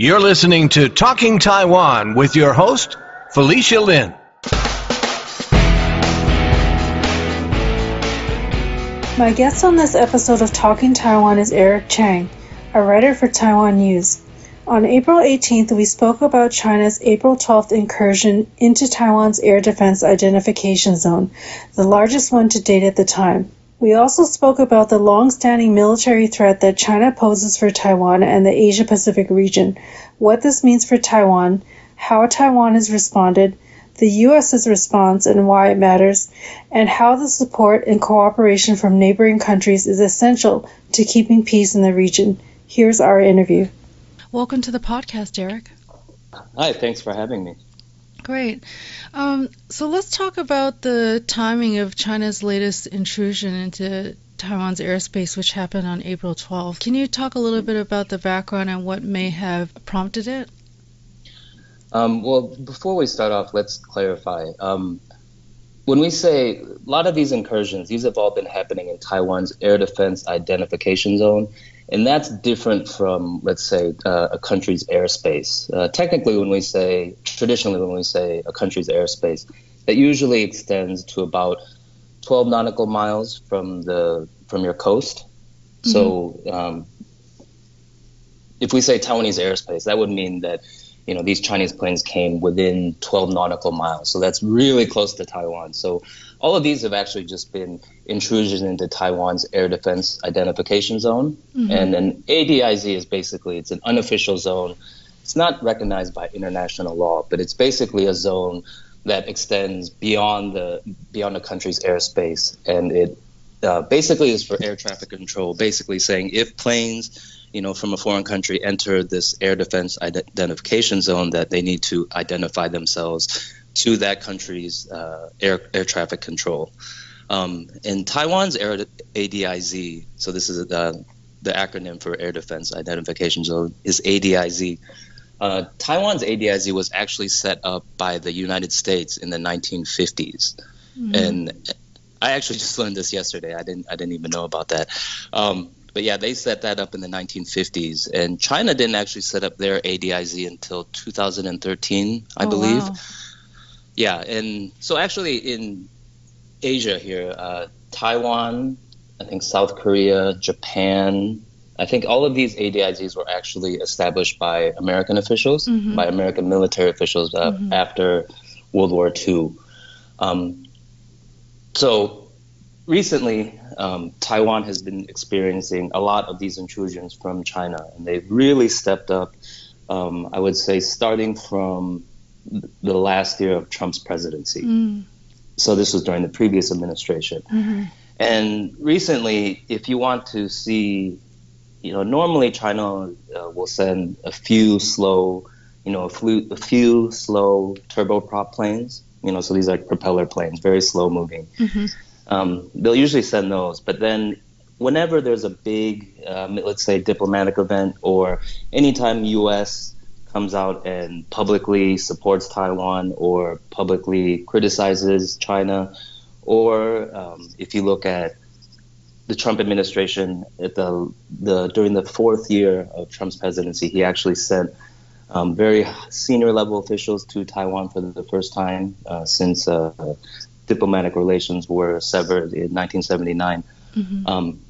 You're listening to Talking Taiwan with your host, Felicia Lin. My guest on this episode of Talking Taiwan is Eric Chang, a writer for Taiwan News. On April 18th, we spoke about China's April 12th incursion into Taiwan's air defense identification zone, the largest one to date at the time. We also spoke about the long-standing military threat that China poses for Taiwan and the Asia Pacific region, what this means for Taiwan, how Taiwan has responded, the U.S.'s response and why it matters, and how the support and cooperation from neighboring countries is essential to keeping peace in the region. Here's our interview. Welcome to the podcast, Eric. Hi, thanks for having me. Great. Um, so let's talk about the timing of China's latest intrusion into Taiwan's airspace, which happened on April 12th. Can you talk a little bit about the background and what may have prompted it? Um, well, before we start off, let's clarify. Um, when we say a lot of these incursions, these have all been happening in Taiwan's air defense identification zone, and that's different from, let's say, uh, a country's airspace. Uh, technically, when we say, traditionally, when we say a country's airspace, that usually extends to about 12 nautical miles from the from your coast. Mm-hmm. So, um, if we say Taiwanese airspace, that would mean that you know these Chinese planes came within 12 nautical miles. So that's really close to Taiwan. So all of these have actually just been intrusions into Taiwan's air defense identification zone. Mm-hmm. And an ADIZ is basically it's an unofficial zone. It's not recognized by international law, but it's basically a zone that extends beyond the beyond a country's airspace, and it uh, basically is for air traffic control. Basically saying if planes you know, from a foreign country enter this air defense identification zone, that they need to identify themselves to that country's uh, air, air traffic control. Um, in Taiwan's air ADIZ, so this is the, the acronym for Air Defense Identification Zone, is ADIZ. Uh, Taiwan's ADIZ was actually set up by the United States in the 1950s, mm-hmm. and I actually just learned this yesterday. I didn't I didn't even know about that. Um, but yeah, they set that up in the 1950s, and China didn't actually set up their ADIZ until 2013, I oh, believe. Wow yeah, and so actually in Asia here, uh, Taiwan, I think South Korea, Japan, I think all of these ADIZs were actually established by American officials, mm-hmm. by American military officials uh, mm-hmm. after World War II. Um, so recently, um, Taiwan has been experiencing a lot of these intrusions from China, and they've really stepped up. Um, I would say starting from the last year of Trump's presidency. Mm. So this was during the previous administration. Mm-hmm. And recently, if you want to see, you know, normally China uh, will send a few slow, you know, a few, a few slow turboprop planes. You know, so these are propeller planes, very slow moving. Mm-hmm. Um, they'll usually send those, but then whenever there's a big, um, let's say, diplomatic event, or anytime U.S comes out and publicly supports Taiwan or publicly criticizes China, or um, if you look at the Trump administration at the the during the fourth year of Trump's presidency, he actually sent um, very senior level officials to Taiwan for the first time uh, since uh, diplomatic relations were severed in 1979. Mm-hmm. Um,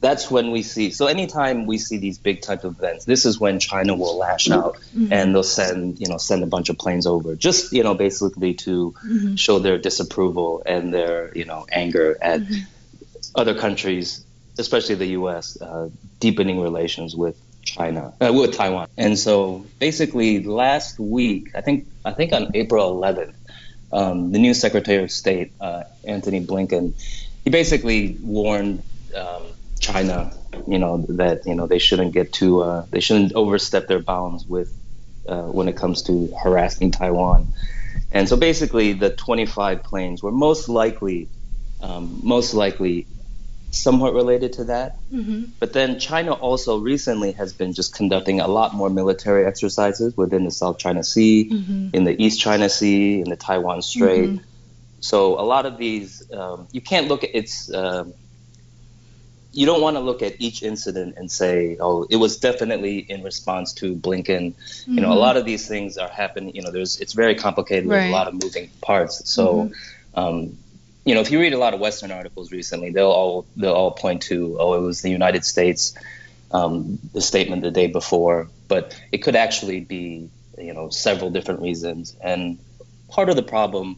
that's when we see. So anytime we see these big type of events, this is when China will lash out mm-hmm. and they'll send you know send a bunch of planes over, just you know basically to mm-hmm. show their disapproval and their you know anger at mm-hmm. other countries, especially the U.S. Uh, deepening relations with China uh, with Taiwan. And so basically last week, I think I think on April 11th, um, the new Secretary of State uh, Antony Blinken, he basically warned. Um, China, you know, that you know they shouldn't get too, uh, they shouldn't overstep their bounds with uh, when it comes to harassing Taiwan. And so basically, the 25 planes were most likely, um, most likely, somewhat related to that. Mm-hmm. But then China also recently has been just conducting a lot more military exercises within the South China Sea, mm-hmm. in the East China Sea, in the Taiwan Strait. Mm-hmm. So a lot of these, um, you can't look at it's. Uh, you don't want to look at each incident and say, oh, it was definitely in response to Blinken. Mm-hmm. You know, a mm-hmm. lot of these things are happening. You know, there's it's very complicated right. with a lot of moving parts. So, mm-hmm. um, you know, if you read a lot of Western articles recently, they'll all they'll all point to, oh, it was the United States, um, the statement the day before, but it could actually be, you know, several different reasons. And part of the problem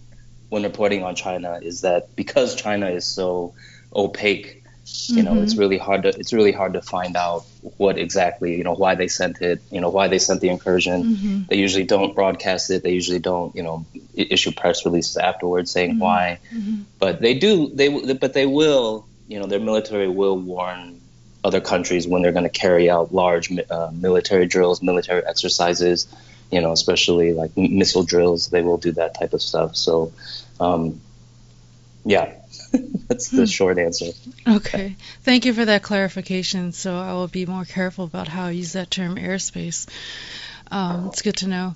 when reporting on China is that because China is so opaque you know, mm-hmm. it's really hard to it's really hard to find out what exactly you know why they sent it. You know why they sent the incursion. Mm-hmm. They usually don't broadcast it. They usually don't you know issue press releases afterwards saying mm-hmm. why. Mm-hmm. But they do they but they will you know their military will warn other countries when they're going to carry out large uh, military drills, military exercises. You know, especially like missile drills, they will do that type of stuff. So, um, yeah, That's the hmm. short answer. Okay. Thank you for that clarification. So I will be more careful about how I use that term airspace. Um, it's good to know.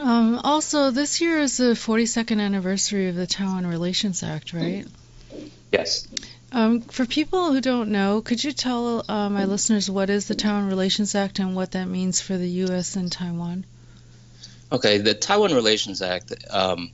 Um, also, this year is the 42nd anniversary of the Taiwan Relations Act, right? Yes. Um, for people who don't know, could you tell uh, my listeners what is the Taiwan Relations Act and what that means for the U.S. and Taiwan? Okay, the Taiwan Relations Act um,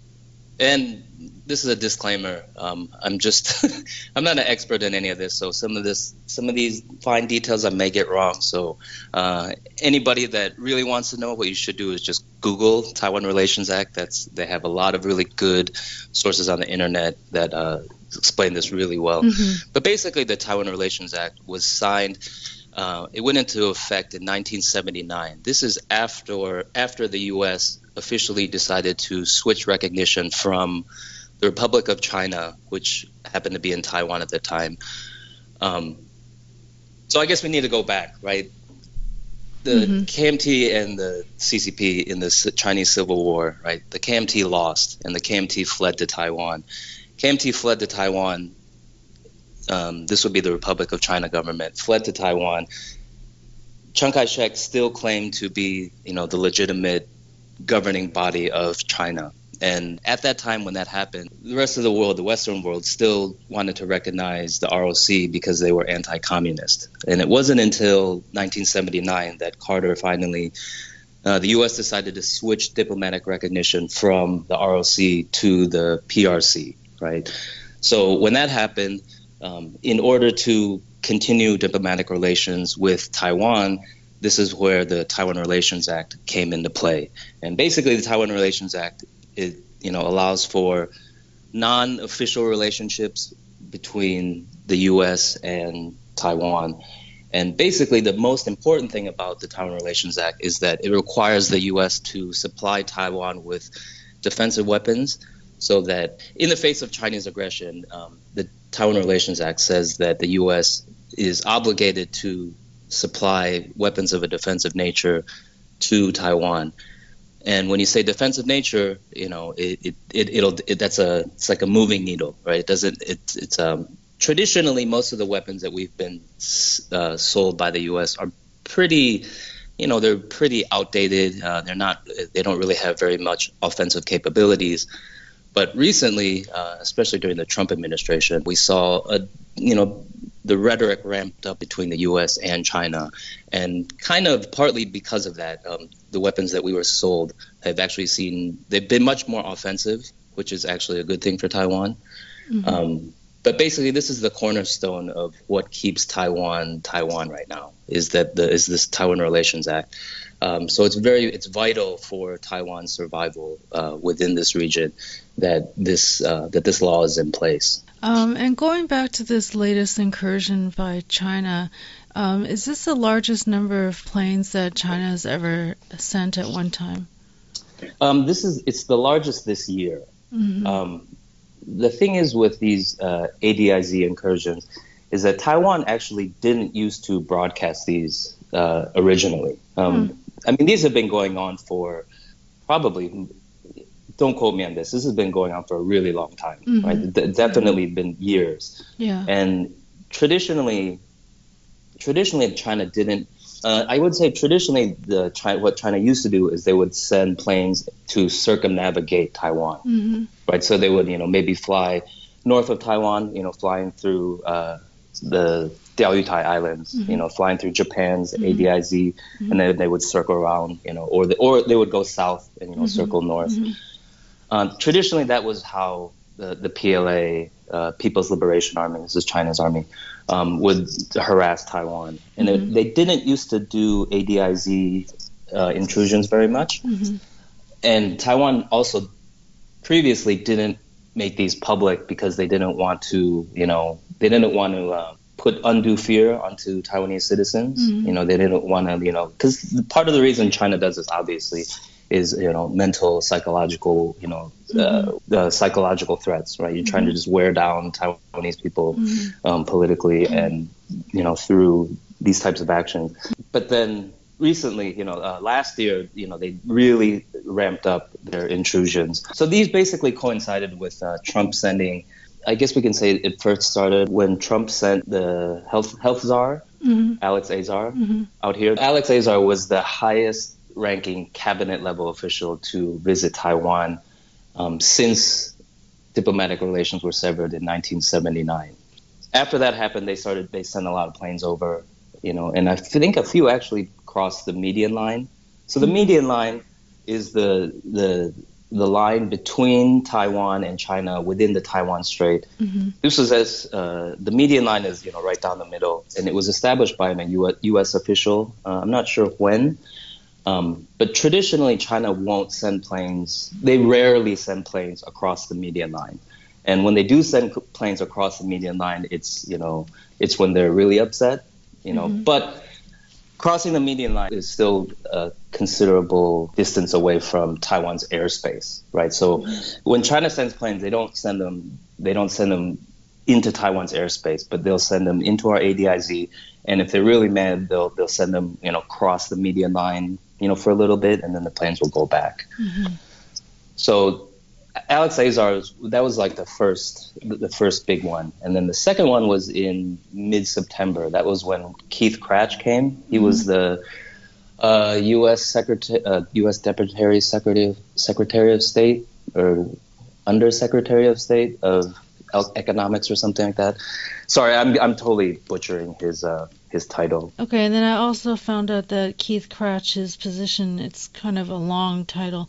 and this is a disclaimer. Um, I'm just I'm not an expert in any of this, so some of this some of these fine details I may get wrong. So uh, anybody that really wants to know, what you should do is just Google Taiwan Relations Act. That's they have a lot of really good sources on the internet that uh, explain this really well. Mm-hmm. But basically, the Taiwan Relations Act was signed. Uh, it went into effect in 1979. This is after after the U.S officially decided to switch recognition from the Republic of China, which happened to be in Taiwan at the time. Um, so I guess we need to go back, right? The mm-hmm. KMT and the CCP in the Chinese Civil War, right? The KMT lost, and the KMT fled to Taiwan. KMT fled to Taiwan. Um, this would be the Republic of China government fled to Taiwan. Chiang Kai-shek still claimed to be, you know, the legitimate governing body of China. And at that time, when that happened, the rest of the world, the Western world, still wanted to recognize the ROC because they were anti communist. And it wasn't until 1979 that Carter finally, uh, the US decided to switch diplomatic recognition from the ROC to the PRC, right? So when that happened, um, in order to continue diplomatic relations with Taiwan, this is where the Taiwan Relations Act came into play. And basically, the Taiwan Relations Act it you know allows for non-official relationships between the U.S. and Taiwan. And basically, the most important thing about the Taiwan Relations Act is that it requires the U.S. to supply Taiwan with defensive weapons so that in the face of Chinese aggression, um, the Taiwan Relations Act says that the U.S. is obligated to supply weapons of a defensive nature to Taiwan. And when you say defensive nature, you know, it, it, it it'll it, that's a it's like a moving needle, right? It doesn't it, it's um traditionally most of the weapons that we've been uh, sold by the U.S. are pretty, you know, they're pretty outdated. Uh, they're not they don't really have very much offensive capabilities. But recently, uh, especially during the Trump administration, we saw a you know the rhetoric ramped up between the U.S. and China, and kind of partly because of that, um, the weapons that we were sold have actually seen they've been much more offensive, which is actually a good thing for Taiwan. Mm-hmm. Um, but basically, this is the cornerstone of what keeps Taiwan Taiwan right now. Is that the is this Taiwan Relations Act? Um, so it's very it's vital for Taiwan's survival uh, within this region that this uh, that this law is in place. Um, and going back to this latest incursion by China, um, is this the largest number of planes that China has ever sent at one time? Um, this is it's the largest this year. Mm-hmm. Um, the thing is with these uh, ADIZ incursions is that Taiwan actually didn't used to broadcast these uh, originally. Mm. I mean, these have been going on for probably don't quote me on this. This has been going on for a really long time, mm-hmm. right? D- definitely been years. Yeah. And traditionally, traditionally China didn't. Uh, I would say traditionally, the China, what China used to do is they would send planes to circumnavigate Taiwan, mm-hmm. right? So they would, you know, maybe fly north of Taiwan, you know, flying through uh, the Diaoyutai Islands, mm-hmm. you know, flying through Japan's mm-hmm. ADIZ, mm-hmm. and then they would circle around, you know, or the, or they would go south and you know mm-hmm. circle north. Mm-hmm. Um, traditionally, that was how the, the PLA, uh, People's Liberation Army, this is China's army, um, would harass Taiwan, and they, they, didn't used to do ADIZ uh, intrusions very much, and Taiwan also previously didn't make these public because they didn't want to, you know, they didn't want to uh, put undue fear onto Taiwanese citizens. Mm-hmm. You know, they didn't want to, you know, because part of the reason China does this, obviously, is you know mental, psychological, you know, mm-hmm. uh, psychological threats. Right? You're mm-hmm. trying to mm-hmm. just wear down Taiwanese people mm-hmm. um, politically, mm-hmm. and you know through these types of actions. But then recently, you know, uh, last year, you know, they really ramped up their intrusions. So these basically coincided with uh, Trump sending. I guess we can say it first started when Trump sent the health health czar, mm-hmm. Alex Azar, mm-hmm. out here. Alex Azar was the highest ranking cabinet level official to visit Taiwan um, since diplomatic relations were severed in 1979. After that happened, they started they sent a lot of planes over, you know, and I think a few actually crossed the median line. So the median line is the the the line between Taiwan and China within the Taiwan Strait. Mm-hmm. This was as uh, the median line is you know right down the middle, and it was established by a U.S. US official. Uh, I'm not sure when, um, but traditionally China won't send planes. They rarely send planes across the median line, and when they do send planes across the median line, it's you know it's when they're really upset, you know. Mm-hmm. But crossing the median line is still a considerable distance away from Taiwan's airspace, right? So when China sends planes, they don't send them they don't send them into Taiwan's airspace, but they'll send them into our ADIZ. And if they're really mad, they'll they'll send them, you know, cross the median line, you know, for a little bit, and then the planes will go back. Mm-hmm. So Alex Azar, that was like the first, the first big one, and then the second one was in mid-September. That was when Keith Krach came. He mm-hmm. was the uh, U.S. Secretary, uh, U.S. Deputy Secretary of, Secretary of State or Undersecretary of State of Economics or something like that. Sorry, I'm I'm totally butchering his uh, his title. Okay, and then I also found out that Keith Krach's position it's kind of a long title.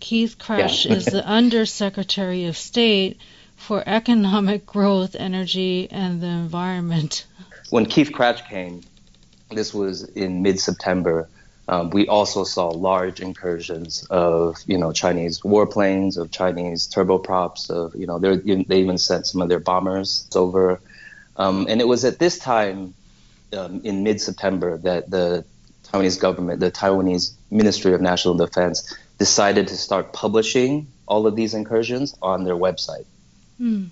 Keith Krach yeah. is the Undersecretary of State for Economic Growth, Energy, and the Environment. When Keith Krach came, this was in mid-September. Um, we also saw large incursions of, you know, Chinese warplanes, of Chinese turboprops, of, you know, they even sent some of their bombers over. Um, and it was at this time, um, in mid-September, that the Taiwanese government, the Taiwanese Ministry of National Defense, decided to start publishing all of these incursions on their website. Mm.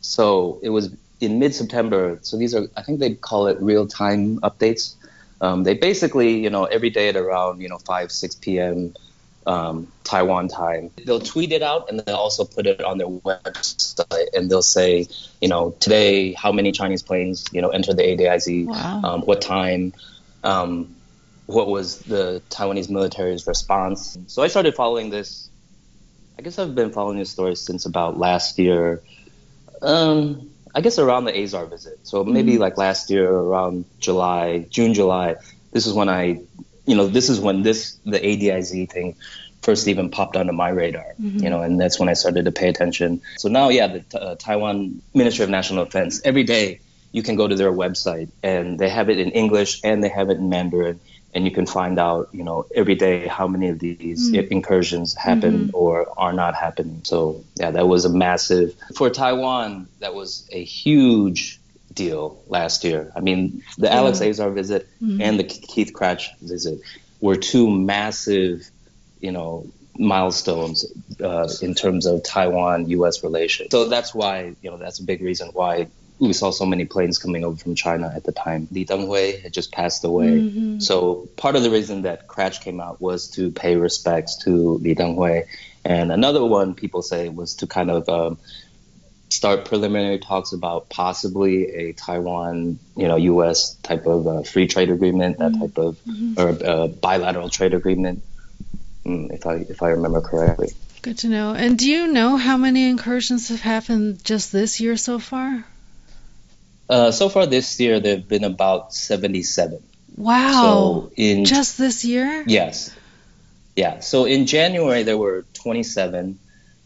So it was in mid September. So these are, I think they call it real time updates. Um, they basically, you know, every day at around, you know, 5, 6 p.m. Um, Taiwan time, they'll tweet it out and they'll also put it on their website and they'll say, you know, today, how many Chinese planes, you know, entered the ADIZ, wow. um, what time. Um, what was the Taiwanese military's response. So I started following this. I guess I've been following this story since about last year. Um, I guess around the Azar visit. So maybe mm-hmm. like last year, around July, June, July. This is when I, you know, this is when this the ADIZ thing first even popped onto my radar. Mm-hmm. You know, and that's when I started to pay attention. So now, yeah, the uh, Taiwan Ministry of National Defense every day you can go to their website and they have it in English and they have it in Mandarin and you can find out, you know, every day how many of these mm. incursions happen mm-hmm. or are not happening. So yeah, that was a massive for Taiwan. That was a huge deal last year. I mean, the yeah. Alex Azar visit mm-hmm. and the Keith Krach visit were two massive, you know, milestones uh, in terms of Taiwan-U.S. relations. So that's why, you know, that's a big reason why we saw so many planes coming over from China at the time. Li Denghui had just passed away. Mm-hmm. So part of the reason that Krach came out was to pay respects to Li Denghui. And another one people say was to kind of um, start preliminary talks about possibly a Taiwan, you know, U.S. type of uh, free trade agreement, that type of mm-hmm. or uh, bilateral trade agreement, mm, if I if I remember correctly. Good to know. And do you know how many incursions have happened just this year so far? Uh, so far this year, there have been about 77. Wow. So in Just this year? yes, yeah. So in January there were 27.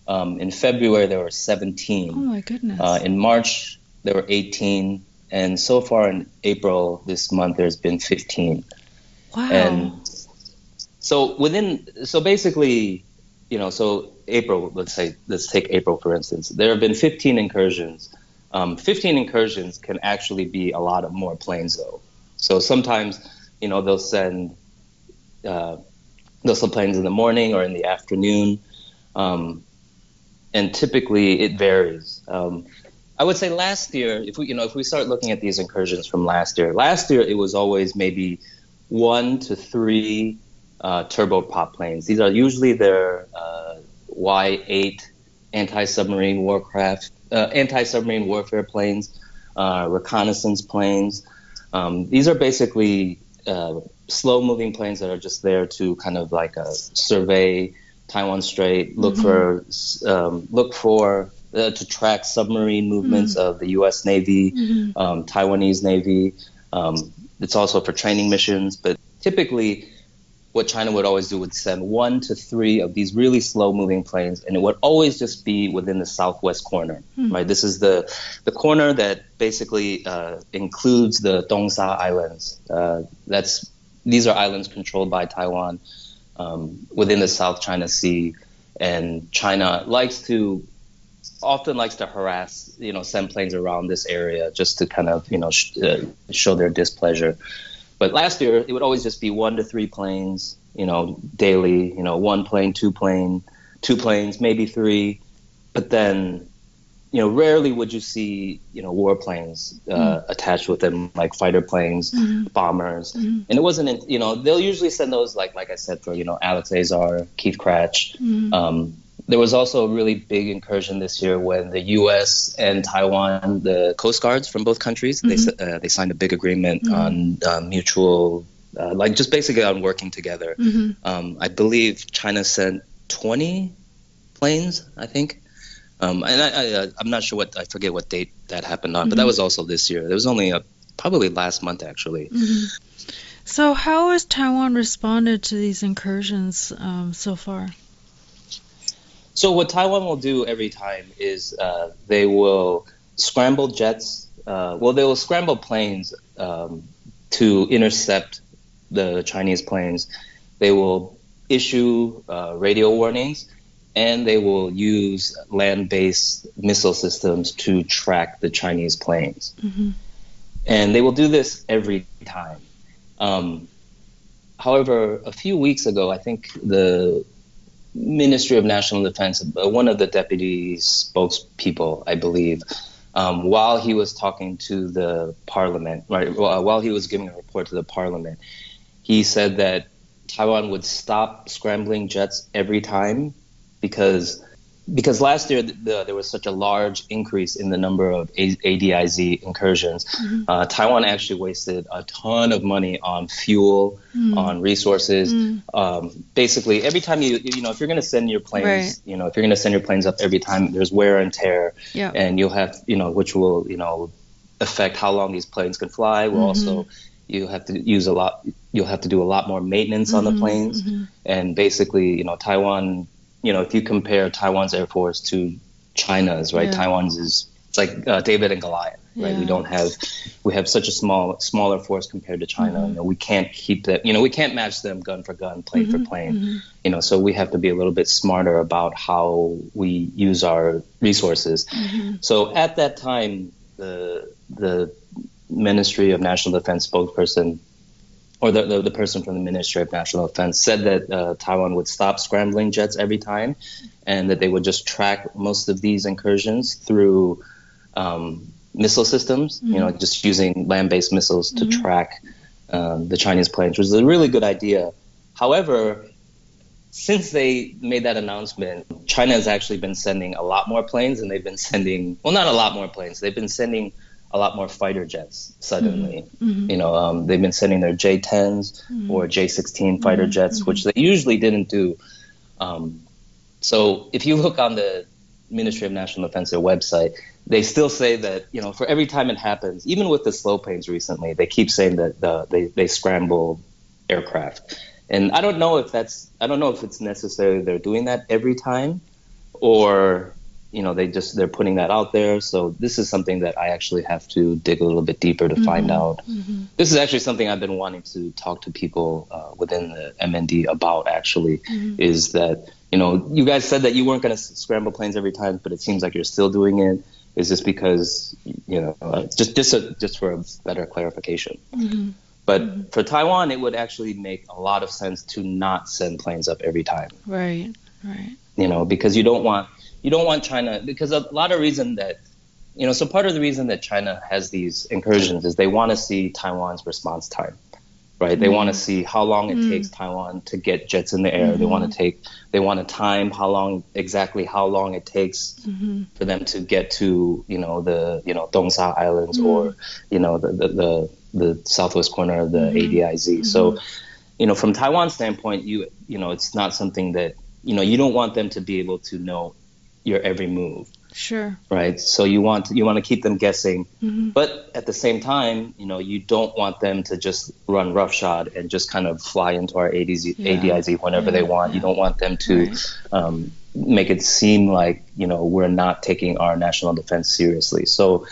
Um, in February there were 17. Oh my goodness. Uh, in March there were 18, and so far in April this month there's been 15. wow. And so within, so basically, you know, so April, let's say, let's take April for instance. There have been 15 incursions. Um, 15 incursions can actually be a lot of more planes though. So sometimes, you know, they'll send uh, they'll send planes in the morning or in the afternoon, um, and typically it varies. Um, I would say last year, if we you know if we start looking at these incursions from last year, last year it was always maybe one to three uh, turboprop planes. These are usually their uh, Y8 anti-submarine warcraft, uh, anti-submarine warfare planes, uh, reconnaissance planes. Um, these are basically uh, slow-moving planes that are just there to kind of like uh, survey Taiwan Strait, look for um, look for uh, to track submarine movements of the U.S. Navy, um, Taiwanese Navy. Um, it's also for training missions, but typically, what China would always do would send one to three of these really slow-moving planes, and it would always just be within the southwest corner. Right, this is the the corner that basically uh, includes the Dongsha Islands. Uh, that's these are islands controlled by Taiwan um, within the South China Sea, and China likes to often likes to harass, you know, send planes around this area just to kind of, you know, sh- uh, show their displeasure. But last year, it would always just be one to three planes, you know, daily, you know, one plane, two plane, two planes, maybe three. But then, you know, rarely would you see, you know, warplanes uh, attached with them, like fighter planes, bombers. And it wasn't, in- you know, they'll usually send those, like, like I said, for, you know, Alex Azar, Keith Krach. Um, there was also a really big incursion this year when the U.S. and Taiwan, the coast guards from both countries, they uh, they signed a big agreement on uh, mutual, uh, like just basically on working together. Um, I believe China sent 20 planes, I think. Um, and I, I, uh, I'm not sure what I forget what date that happened on, but that was also this year. It was only a, probably last month actually. so how has Taiwan responded to these incursions um, so far? So what Taiwan will do every time is uh, they will scramble jets. Uh, well, they will scramble planes um, to intercept the Chinese planes. They will issue uh, radio warnings, and they will use land-based missile systems to track the Chinese planes. And they will do this every time. Um, however, a few weeks ago, I think the Ministry of National Defense, uh, one of the deputy spokespeople, I believe, um, while he was talking to the parliament, right, while he was giving a report to the parliament, he said that Taiwan would stop scrambling jets every time because because last year th- the, there was such a large increase in the number of a- ADIZ incursions. Mm-hmm. Uh, Taiwan actually wasted a ton of money on fuel, mm. on resources. Mm. Um, basically, every time you you know if you're going to send your planes, Right. you know if you're going to send your planes up every time, there's wear and tear, Yeah. and you'll have you know which will you know affect how long these planes can fly. Will mm-hmm. also you have to use a lot. You'll have to do a lot more maintenance on the mm-hmm. planes, and basically, you know, Taiwan. You know, if you compare Taiwan's air force to China's, right? Yeah. Taiwan's is it's like uh, David and Goliath, right? We don't have we have such a small smaller force compared to China. Mm-hmm. You know, we can't keep that. You know, we can't match them gun for gun, plane for mm-hmm. plane. Mm-hmm. You know, so we have to be a little bit smarter about how we use our resources. So at that time, the the Ministry of National Defense spokesperson, or the, the, the person from the Ministry of National Defense, said that uh, Taiwan would stop scrambling jets every time, and that they would just track most of these incursions through um, missile systems. You know, just using land-based missiles to track um, the Chinese planes, which is a really good idea. However, since they made that announcement, China has actually been sending a lot more planes, and they've been sending well, not a lot more planes. They've been sending a lot more fighter jets suddenly. Mm-hmm. Mm-hmm. You know, um, they've been sending their J-10s mm-hmm. or J-16 fighter jets, which they usually didn't do. Um, so if you look on the Ministry of National Defense, their website, they still say that you know for every time it happens, even with the slow planes recently, they keep saying that the, they they scramble aircraft, and I don't know if that's I don't know if it's necessary they're doing that every time, or you know they just they're putting that out there so this is something that i actually have to dig a little bit deeper to mm-hmm. find out mm-hmm. this is actually something i've been wanting to talk to people uh, within the mnd about actually mm-hmm. is that you know you guys said that you weren't going to scramble planes every time but it seems like you're still doing it is this because you know uh, just just a, just for a better clarification mm-hmm. but mm-hmm. for taiwan it would actually make a lot of sense to not send planes up every time right right you know because you don't want you don't want China because a lot of reason that you know so part of the reason that China has these incursions is they want to see Taiwan's response time right they mm want to see how long it mm takes Taiwan to get jets in the air mm-hmm. they want to take they want to time how long exactly how long it takes mm-hmm. for them to get to you know the you know Dongsha Islands mm or you know the, the the, the southwest corner of the mm-hmm. ADIZ so mm-hmm. you know from Taiwan's standpoint you you know it's not something that you know you don't want them to be able to know your every move. Sure. Right. So you want you want to keep them guessing, mm-hmm. but at the same time, you know, you don't want them to just run roughshod and just kind of fly into our ADZ, yeah. ADIZ whenever yeah. they want. Yeah. You don't want them to right. um, make it seem like you know we're not taking our national defense seriously. So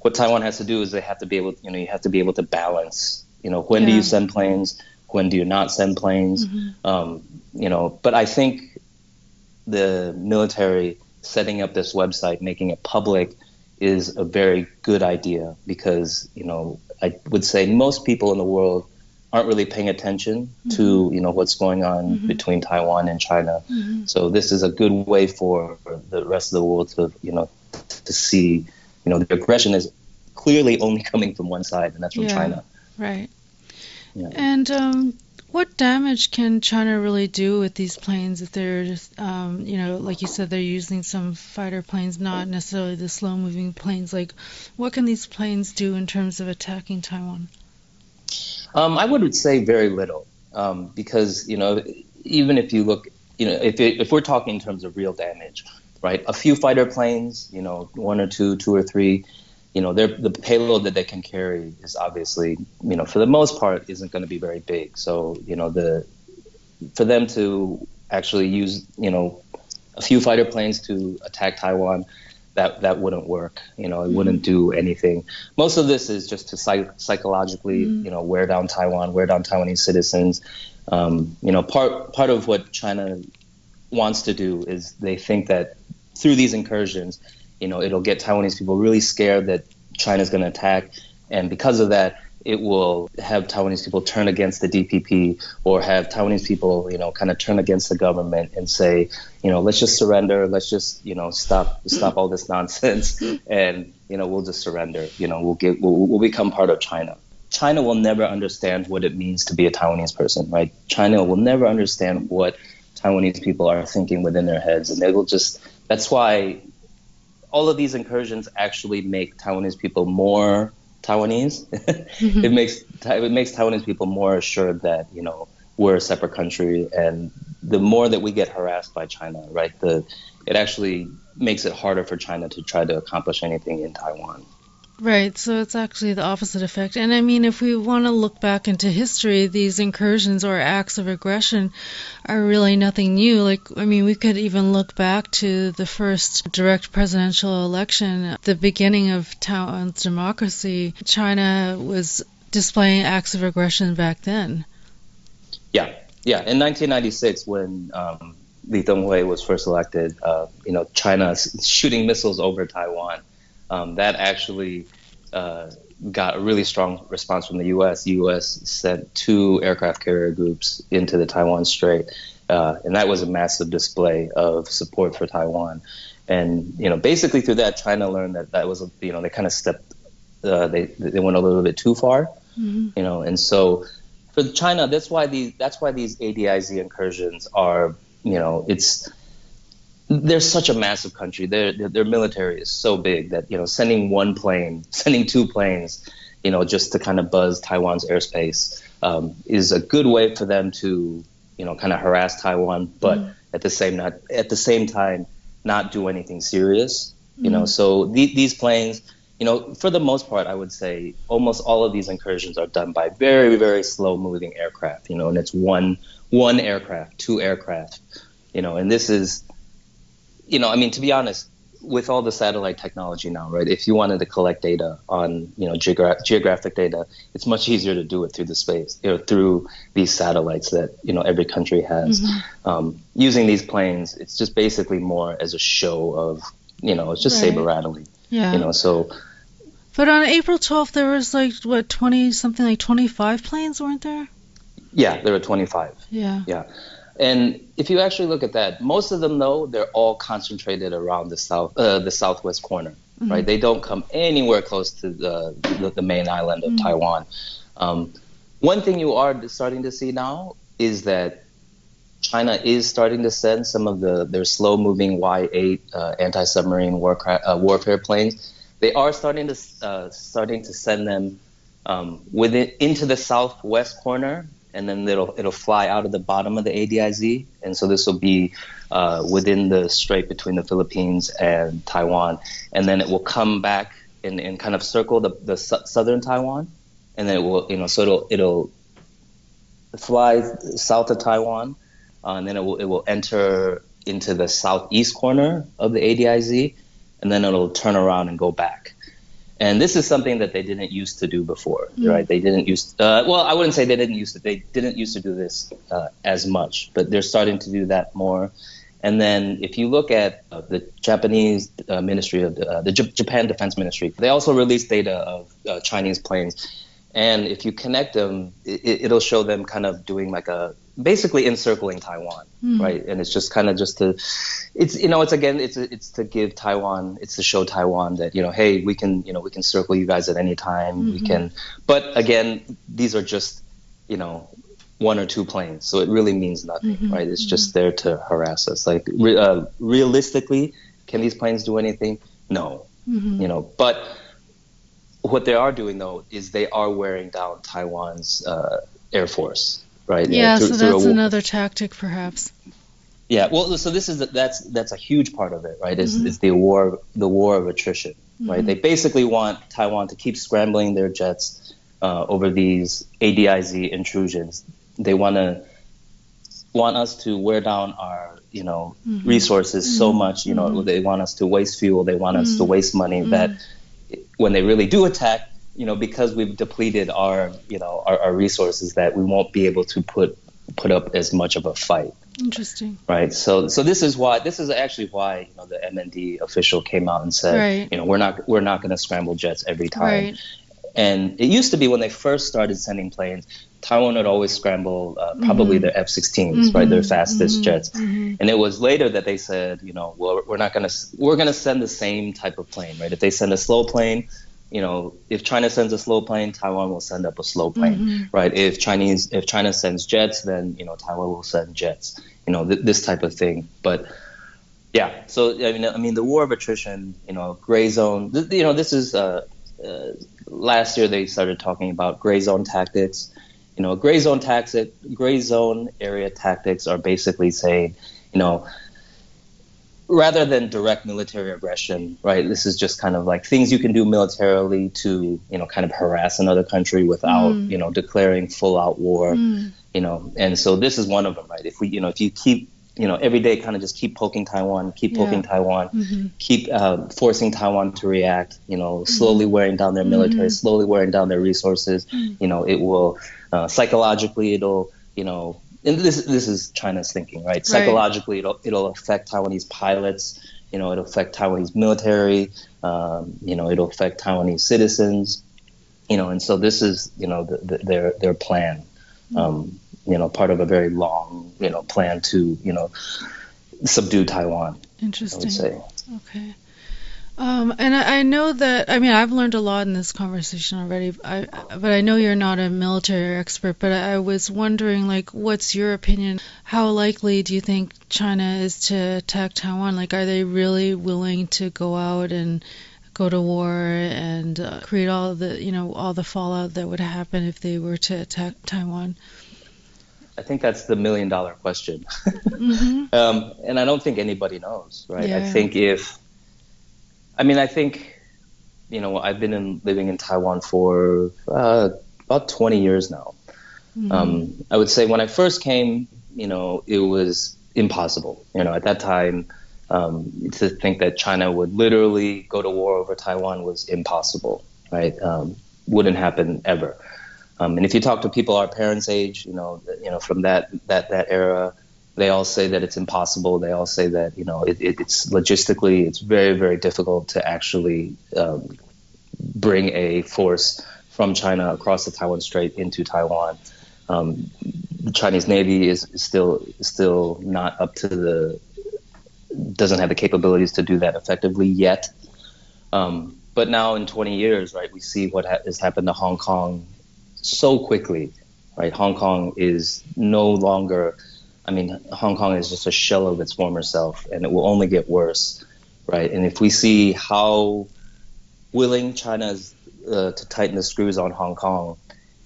what Taiwan has to do is they have to be able, you know, you have to be able to balance. You know, when do you send planes? When do you not send planes? Mm-hmm. Um, you know, but I think the military setting up this website, making it public, is a very good idea because you know I would say most people in the world aren't really paying attention mm-hmm. to you know what's going on mm-hmm. between Taiwan and China. Mm-hmm. So this is a good way for the rest of the world to you know to see you know the aggression is clearly only coming from one side, and that's from yeah, China. Right. Yeah. And um, what damage can China really do with these planes if they're, just, um, you know, like you said, they're using some fighter planes, not necessarily the slow-moving planes? Like, what can these planes do in terms of attacking Taiwan? Um, I would say very little, um, because you know, even if you look, you know, if it, if we're talking in terms of real damage, right? A few fighter planes, you know, one or two, two or three, you know, the payload that they can carry is obviously, you know, for the most part, isn't going to be very big. So, you know, the for them to actually use, you know, a few fighter planes to attack Taiwan, that that wouldn't work. You know, it mm-hmm. wouldn't do anything. Most of this is just to psych- psychologically, mm-hmm. you know, wear down Taiwan, wear down Taiwanese citizens. Um, you know, part part of what China wants to do is they think that through these incursions you know, it'll get Taiwanese people really scared that China's going to attack, and because of that, it will have Taiwanese people turn against the DPP or have Taiwanese people, you know, kind of turn against the government and say, you know, let's just surrender, let's just, you know, stop stop all this nonsense, and you know, we'll just surrender. You know, we'll get we'll, we'll become part of China. China will never understand what it means to be a Taiwanese person, right? China will never understand what Taiwanese people are thinking within their heads, and they will just. That's why all of these incursions actually make Taiwanese people more Taiwanese. mm-hmm. It makes it makes Taiwanese people more assured that you know we're a separate country, and the more that we get harassed by China, right, the it actually makes it harder for China to try to accomplish anything in Taiwan. Right, so it's actually the opposite effect. And I mean, if we want to look back into history, these incursions or acts of aggression are really nothing new. Like, I mean, we could even look back to the first direct presidential election, the beginning of Taiwan's democracy. China was displaying acts of aggression back then. Yeah, yeah. In 1996, when um, Lee Teng-hui was first elected, uh, you know, China shooting missiles over Taiwan um, that actually uh, got a really strong response from the U.S. The U.S. sent two aircraft carrier groups into the Taiwan Strait, uh, and that was a massive display of support for Taiwan. And you know, basically through that, China learned that that was you know they kind of stepped, uh, they they went a little bit too far, mm-hmm. you know, and so for China, that's why these that's why these ADIZ incursions are you know it's they're such a massive country. Their, their, their military is so big that you know sending one plane, sending two planes, you know, just to kind of buzz Taiwan's airspace um, is a good way for them to you know kind of harass Taiwan, but mm. at the same not at the same time not do anything serious. You know, so the, these planes, you know, for the most part, I would say almost all of these incursions are done by very, very slow moving aircraft. You know, and it's one one aircraft, two aircraft. You know, and this is, you know, I mean, to be honest, with all the satellite technology now, right? If you wanted to collect data on, you know, geogra- geographic data, it's much easier to do it through the space, you know, through these satellites that you know every country has. Mm-hmm. Um, using these planes, it's just basically more as a show of, you know, it's just Right. saber rattling. Yeah. You know, so But on April 12th, there was like, what, 20, something like 25 planes, weren't there? yeah, there were 25. Yeah. Yeah. And if you actually look at that, most of them though they're all concentrated around the south, uh, the southwest corner, right? They don't come anywhere close to the the, the main island of Taiwan. Um, one thing you are starting to see now is that China is starting to send some of the their slow-moving Y-8 uh, anti-submarine warcraft, uh, warfare planes. They are starting to uh, starting to send them um, within into the southwest corner, and then it'll it'll fly out of the bottom of the ADIZ, and so this will be uh, within the strait between the Philippines and Taiwan, and then it will come back and, and kind of circle the, the su- southern Taiwan, and then it will you know so it'll it'll fly south of Taiwan, uh, and then it will it will enter into the southeast corner of the ADIZ, and then it'll turn around and go back. And this is something that they didn't used to do before, right? They didn't use. Uh, well, I wouldn't say they didn't use to. They didn't used to do this uh, as much, but they're starting to do that more. And then, if you look at uh, the Japanese uh, Ministry of uh, the J- Japan Defense Ministry, they also released data of uh, Chinese planes. And if you connect them, it, it'll show them kind of doing like a basically encircling Taiwan, hmm. right? And it's just kind of just to, it's you know, it's again, it's it's to give Taiwan, it's to show Taiwan that you know, hey, we can you know we can circle you guys at any time, we mm-hmm. can. But again, these are just you know one or two planes, so it really means nothing, mm-hmm. right? It's mm-hmm. just there to harass us. Like re- uh, realistically, can these planes do anything? No, you know, but what they are doing though is they are wearing down Taiwan's uh, air force, right? Yeah, through- so through a that's another tactic, perhaps. Yeah, well, so this is that's that's a huge part of it, right? Is Mm-hmm. is the war the war of attrition, right? They basically want Taiwan to keep scrambling their jets uh, over these ADIZ intrusions. They want to want us to wear down our you know Mm-hmm. resources so much. You know, they want us to waste fuel. They want us to Mm-hmm. waste money. That when they really do attack, you know, because we've depleted our you know our, our resources, that we won't be able to put put up as much of a fight Interesting. right? So, so this is why this is actually why you know the MND official came out and said, Right. you know, we're not we're not going to scramble jets every time. Right. And it used to be when they first started sending planes, Taiwan would always scramble uh, probably Mm-hmm. their F-16s, right, their fastest jets. And it was later that they said, you know, well, we're not going to we're going to send the same type of plane, right? If they send a slow plane. You know, if China sends a slow plane, Taiwan will send up a slow plane, Mm-hmm. right? If Chinese, if China sends jets, then you know Taiwan will send jets. You know, th- this type of thing. But yeah, so I mean, I mean, the war of attrition, you know, gray zone. Th- you know, this is uh, uh, last year they started talking about gray zone tactics. You know, gray zone tactic, gray zone area tactics are basically saying, you know, rather than direct military aggression, right? This is just kind of like things you can do militarily to, you know, kind of harass another country without, mm. you know, declaring full out war, mm. you know. And so this is one of them, right? If we, you know, if you keep, you know, every day kind of just keep poking Taiwan, keep poking Yeah. Taiwan, mm-hmm. keep uh, forcing Taiwan to react, you know, mm-hmm. slowly wearing down their military, mm-hmm. slowly wearing down their resources, mm. you know, it will uh, psychologically, it'll, you know, and this this is China's thinking, right? Psychologically, it'll it'll affect Taiwanese pilots. You know, it'll affect Taiwanese military. Um, you know, it'll affect Taiwanese citizens. You know, and so this is you know the, the, their their plan. Um, you know, part of a very long you know plan to you know subdue Taiwan. I Interesting. would say. Okay. Um, and I, I know that I mean I've learned a lot in this conversation already. I, but I know you're not a military expert. But I was wondering, like, what's your opinion? How likely do you think China is to attack Taiwan? Like, are they really willing to go out and go to war and uh, create all the you know all the fallout that would happen if they were to attack Taiwan? I think that's the million dollar question. mm-hmm. um, and I don't think anybody knows, right? Yeah. I think if, I mean, I think, you know, I've been in, living in Taiwan for uh, about 20 years now. Mm-hmm. Um, I would say when I first came, you know, it was impossible. You know, at that time, um, to think that China would literally go to war over Taiwan was impossible, right? Um, wouldn't happen ever. Um, and if you talk to people our parents' age, you know, you know, from that that that era, they all say that it's impossible. They all say that you know it, it, it's logistically it's very very difficult to actually um, bring a force from China across the Taiwan Strait into Taiwan. Um, the Chinese Navy is still still not up to the doesn't have the capabilities to do that effectively yet. Um, but now in 20 years, right, we see what ha- has happened to Hong Kong so quickly, right? Hong Kong is no longer, I mean, Hong Kong is just a shell of its former self, and it will only get worse, right? And if we see how willing China is uh, to tighten the screws on Hong Kong,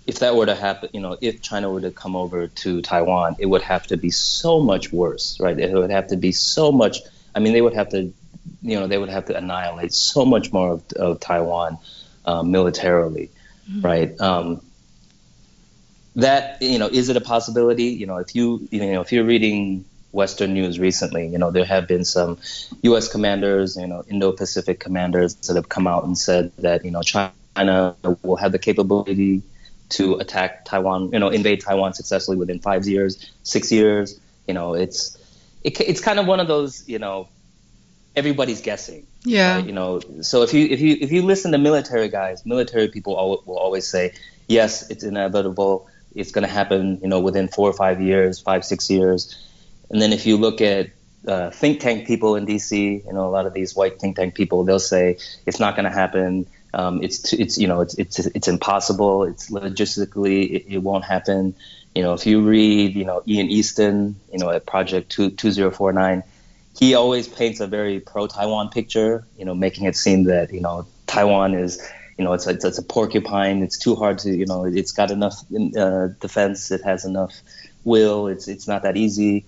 if that were to happen, you know, if China were to come over to Taiwan, it would have to be so much worse, right? It would have to be so much. I mean, they would have to, you know, they would have to annihilate so much more of, of Taiwan uh, militarily, mm-hmm. right? Um, that you know, is it a possibility? You know, if you you know if you're reading Western news recently, you know, there have been some U.S. commanders, you know, Indo-Pacific commanders that have come out and said that you know China will have the capability to attack Taiwan, you know, invade Taiwan successfully within five years, six years. You know, it's it, it's kind of one of those, you know, everybody's guessing. Yeah. Right? You know, so if you if you if you listen to military guys, military people will always say, yes, it's inevitable it's going to happen, you know, within four or five years, five six years. And then if you look at uh, think tank people in DC, you know, a lot of these white think tank people, they'll say it's not going to happen. Um, it's it's you know it's it's it's impossible. It's logistically it, it, won't happen. You know, if you read you know Ian Easton, you know at Project Two Two Zero Four Nine, he always paints a very pro Taiwan picture. You know, making it seem that you know Taiwan is you know, it's a, it's a porcupine. It's too hard to, you know, it's got enough uh, defense. It has enough will. It's it's not that easy.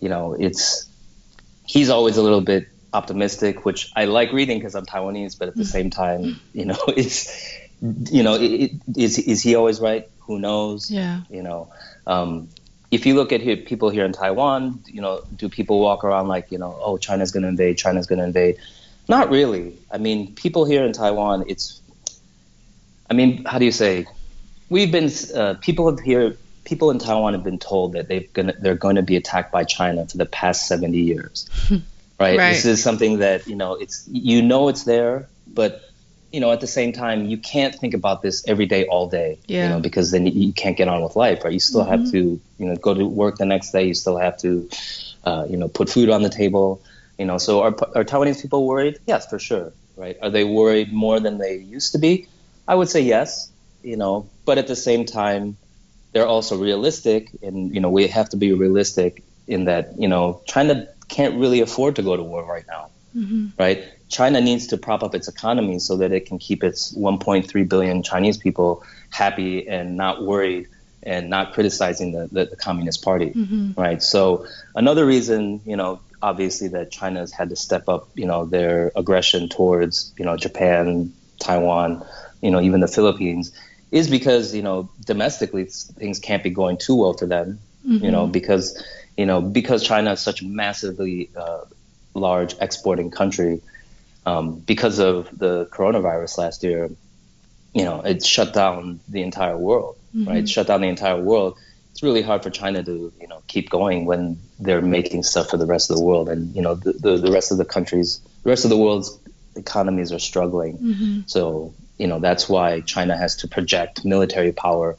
You know, it's he's always a little bit optimistic, which I like reading because I'm Taiwanese. But at the same time, you know, it's you know, it, it, is is he always right? Who knows? Yeah. You know, um, if you look at here, people here in Taiwan, you know, do people walk around like, you know, oh, China's going to invade, China's going to invade? Not really. I mean, people here in Taiwan, it's I mean, how do you say? We've been uh, people have here. People in Taiwan have been told that they've gonna, they're going to be attacked by China for the past seventy years. right? right? This is something that you know it's you know it's there, but you know at the same time you can't think about this every day all day. Yeah. You know because then you can't get on with life, right? You still mm-hmm. have to you know go to work the next day. You still have to uh, you know put food on the table. You know, so are, are Taiwanese people worried? Yes, for sure. Right? Are they worried more than they used to be? I would say yes, you know, but at the same time, they're also realistic, and you know, we have to be realistic in that you know, China can't really afford to go to war right now, mm-hmm. right? China needs to prop up its economy so that it can keep its 1.3 billion Chinese people happy and not worried and not criticizing the, the, the Communist Party, mm-hmm. right? So another reason, you know, obviously that China's had to step up, you know, their aggression towards, you know, Japan, Taiwan, you know, even the Philippines, is because you know domestically things can't be going too well for them. Mm-hmm. You know, mm-hmm. because you know because China is such a massively uh, large exporting country. Um, because of the coronavirus last year, you know, it shut down the entire world, mm-hmm. right? It shut down the entire world. It's really hard for China to, you know, keep going when they're making stuff for the rest of the world, and you know, the the, the rest of the countries, the rest of the world's economies are struggling. Mm-hmm. So you know that's why China has to project military power,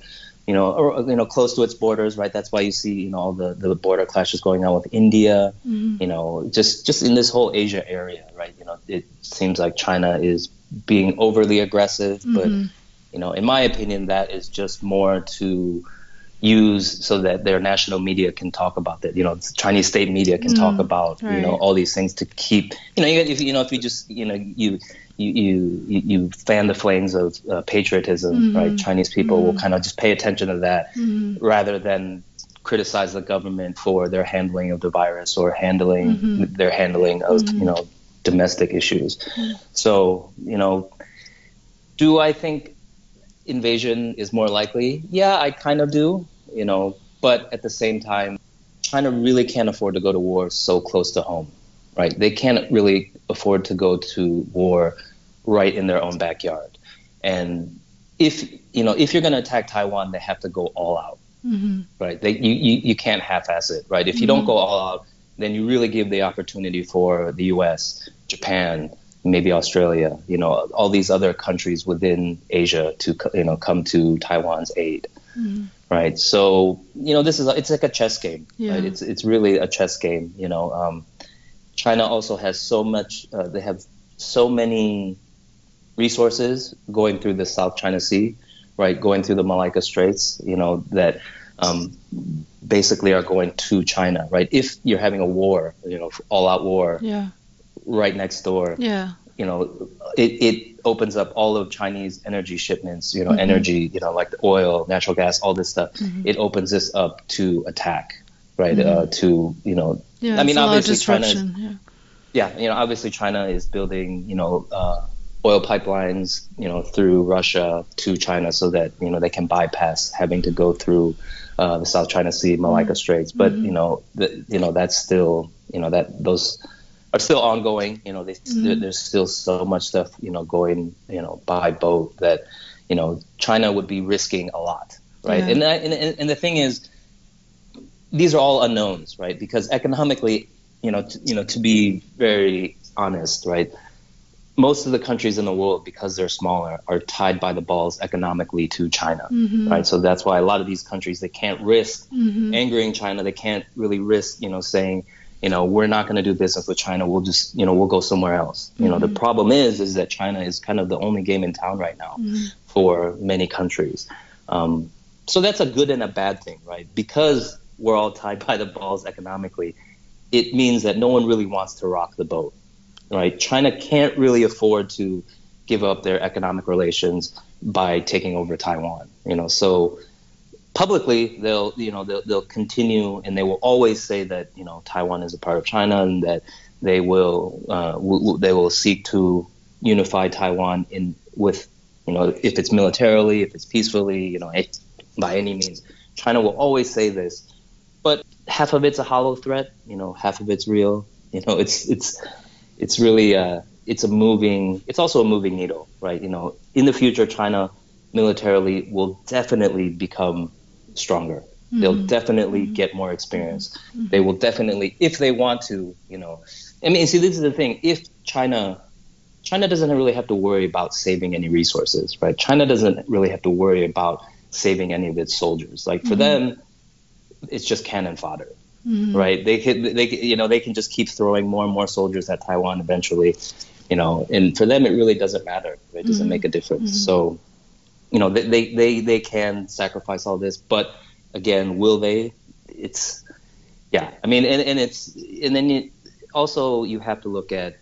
you know, or you know close to its borders, right? That's why you see you know all the, the border clashes going on with India, mm-hmm. you know, just just in this whole Asia area, right? You know, it seems like China is being overly aggressive, mm-hmm. but you know, in my opinion, that is just more to use so that their national media can talk about that. You know, Chinese state media can mm, talk about right. you know all these things to keep you know if you know if you just you know you you you you fan the flames of uh, patriotism, mm-hmm. right? Chinese people mm-hmm. will kind of just pay attention to that mm-hmm. rather than criticize the government for their handling of the virus or handling mm-hmm. their handling of mm-hmm. you know domestic issues. Mm-hmm. So you know, do I think invasion is more likely? Yeah, I kind of do. You know, but at the same time, China really can't afford to go to war so close to home, right? They can't really afford to go to war right in their own backyard. And if you know if you're going to attack Taiwan, they have to go all out, mm-hmm. right? They, you, you you can't half-ass it, right? If you mm-hmm. don't go all out, then you really give the opportunity for the U.S., Japan, maybe Australia, you know, all these other countries within Asia to you know come to Taiwan's aid, mm-hmm. right? So you know this is it's like a chess game, yeah. right? It's it's really a chess game, you know. Um, China also has so much. Uh, they have so many resources going through the South China Sea, right, going through the Malacca Straits, you know, that um, basically are going to China, right? If you're having a war, you know, all out war, yeah. right next door, yeah. you know, it, it opens up all of Chinese energy shipments, you know, mm-hmm. energy, you know, like the oil, natural gas, all this stuff. Mm-hmm. It opens this up to attack, right? Mm-hmm. Uh, to, you know, yeah, I mean, obviously China, yeah. yeah, you know, obviously China is building, you know, uh, oil pipelines, you know, through Russia to China, so that you know they can bypass having to go through uh, the South China Sea, Malacca mm-hmm. Straits. But mm-hmm. you know, the, you know that's still you know that those are still ongoing. You know, they, mm-hmm. there's still so much stuff you know going you know by boat that you know China would be risking a lot, right? Yeah. And, that, and and the thing is, these are all unknowns, right? Because economically, you know, to, you know, to be very honest, right? most of the countries in the world, because they're smaller, are tied by the balls economically to China, mm-hmm. right? So that's why a lot of these countries they can't risk mm-hmm. angering China. They can't really risk, you know, saying, you know, we're not going to do business with China. We'll just, you know, we'll go somewhere else. Mm-hmm. You know, the mm-hmm. problem is, is that China is kind of the only game in town right now mm-hmm. for many countries. Um, so that's a good and a bad thing, right? Because we're all tied by the balls economically, it means that no one really wants to rock the boat right? China can't really afford to give up their economic relations by taking over Taiwan. You know, so publicly they'll you know they'll, they'll continue and they will always say that you know Taiwan is a part of China and that they will uh, w- they will seek to unify Taiwan in with you know if it's militarily if it's peacefully you know by any means China will always say this half of it's a hollow threat you know half of it's real you know it's it's it's really uh, it's a moving it's also a moving needle right you know in the future china militarily will definitely become stronger mm-hmm. they'll definitely mm-hmm. get more experience mm-hmm. they will definitely if they want to you know i mean see this is the thing if china china doesn't really have to worry about saving any resources right china doesn't really have to worry about saving any of its soldiers like for mm-hmm. them it's just cannon fodder mm-hmm. right? They can, they you know, they can just keep throwing more and more soldiers at Taiwan eventually, you know. And for them, it really doesn't matter. It doesn't mm-hmm. make a difference. Mm-hmm. So, you know, they, they they they can sacrifice all this, but again, will they? It's yeah. I mean, and, and it's and then you, also you have to look at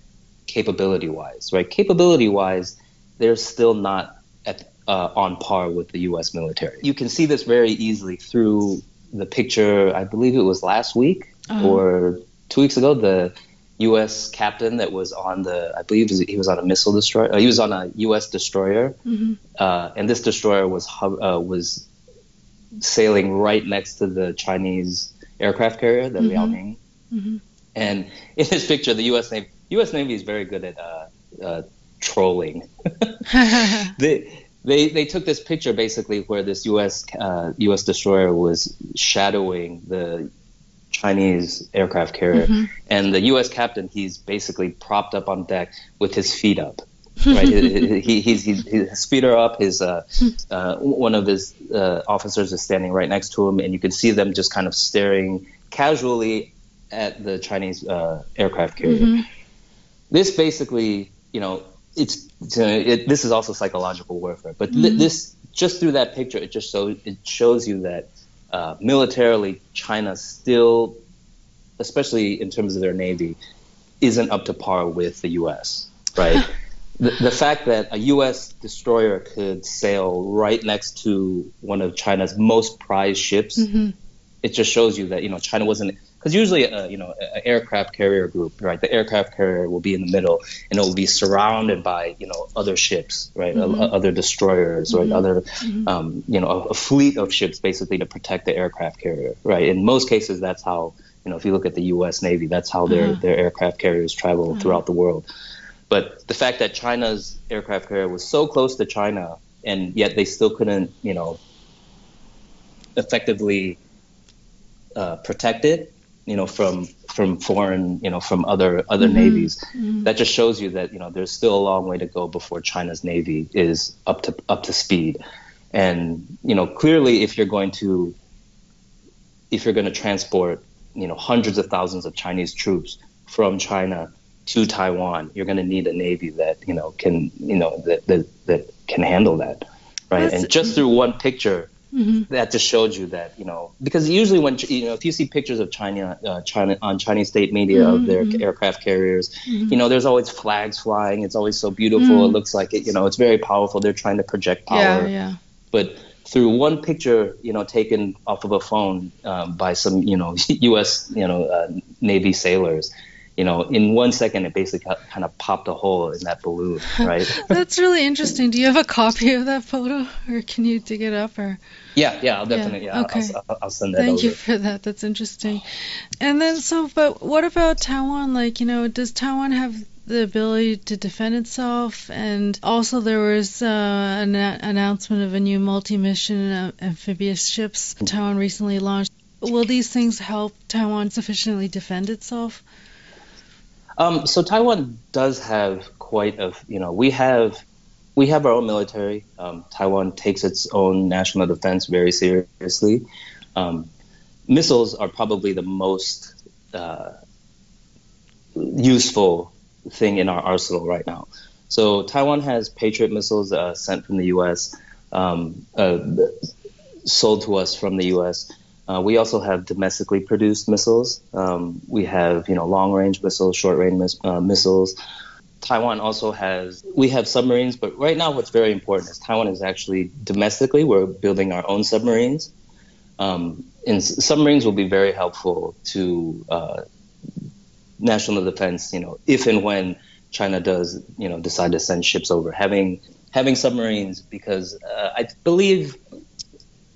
capability wise, right? Capability wise, they're still not at uh, on par with the U.S. military. You can see this very easily through the picture, I believe it was last week uh-huh. or two weeks ago, the U.S. captain that was on the, I believe he was on a missile destroyer. Uh, he was on a U.S. destroyer, mm-hmm. uh, and this destroyer was uh, was sailing right next to the Chinese aircraft carrier, the mm-hmm. Liaoning. Mm-hmm. And in this picture, the U.S. Navy, U.S. Navy is very good at uh, uh, trolling. they they they took this picture basically where this U.S. Uh, U.S. destroyer was shadowing the Chinese aircraft carrier, mm-hmm. and the U.S. captain he's basically propped up on deck with his feet up. Right, he, he's, he's, his feet are up. His uh, uh, one of his uh, officers is standing right next to him, and you can see them just kind of staring casually at the Chinese uh, aircraft carrier. Mm-hmm. This basically, you know, it's, it's uh, it, this is also psychological warfare. But mm-hmm. this just through that picture, it just so it shows you that uh, militarily, China still, especially in terms of their navy, isn't up to par with the U.S. Right. the, the fact that a U.S. destroyer could sail right next to one of China's most prized ships, mm-hmm. it just shows you that you know China wasn't because usually a, you know an aircraft carrier group right the aircraft carrier will be in the middle and it will be surrounded by you know other ships right mm-hmm. other destroyers right mm-hmm. other mm-hmm. um, you know a, a, fleet of ships basically to protect the aircraft carrier right in most cases that's how you know if you look at the U.S. Navy that's how their uh-huh. their aircraft carriers travel uh-huh. throughout the world but the fact that China's aircraft carrier was so close to China and yet they still couldn't you know effectively uh, protect it you know from from foreign you know from other other mm-hmm. navies mm-hmm. that just shows you that you know there's still a long way to go before China's navy is up to up to speed and you know clearly if you're going to if you're going to transport you know hundreds of thousands of Chinese troops from China to Taiwan you're going to need a navy that you know can you know that that, that can handle that right That's, and just through one picture Mm-hmm. That just showed you that you know because usually when you know if you see pictures of China, uh, China on Chinese state media mm-hmm. of their mm-hmm. aircraft carriers, mm-hmm. you know there's always flags flying. It's always so beautiful. It mm-hmm. looks like it. You know it's very powerful. They're trying to project power. Yeah, yeah. But through one picture, you know, taken off of a phone um, by some you know U.S. you know uh, Navy sailors, you know, in one second, it basically kind of popped a hole in that balloon, right? That's really interesting. Do you have a copy of that photo, or can you dig it up, or? Yeah, yeah, I'll definitely. Yeah, okay. I'll, I'll, I'll send that. Thank over. you for that. That's interesting. And then, so, but what about Taiwan? Like, you know, does Taiwan have the ability to defend itself? And also, there was uh, an announcement of a new multi-mission uh, amphibious ships Taiwan recently launched. Will these things help Taiwan sufficiently defend itself? Um, so Taiwan does have quite a, you know, we have we have our own military. Um, Taiwan takes its own national defense very seriously. Um, missiles are probably the most uh, useful thing in our arsenal right now. So Taiwan has Patriot missiles uh, sent from the U.S. Um, uh, sold to us from the U.S. Uh, we also have domestically produced missiles. Um, we have, you know, long-range missiles, short-range mis- uh, missiles. Taiwan also has, we have submarines, but right now what's very important is Taiwan is actually domestically, we're building our own submarines. Um, and submarines will be very helpful to uh, national defense, you know, if and when China does, you know, decide to send ships over. Having having submarines, because uh, I believe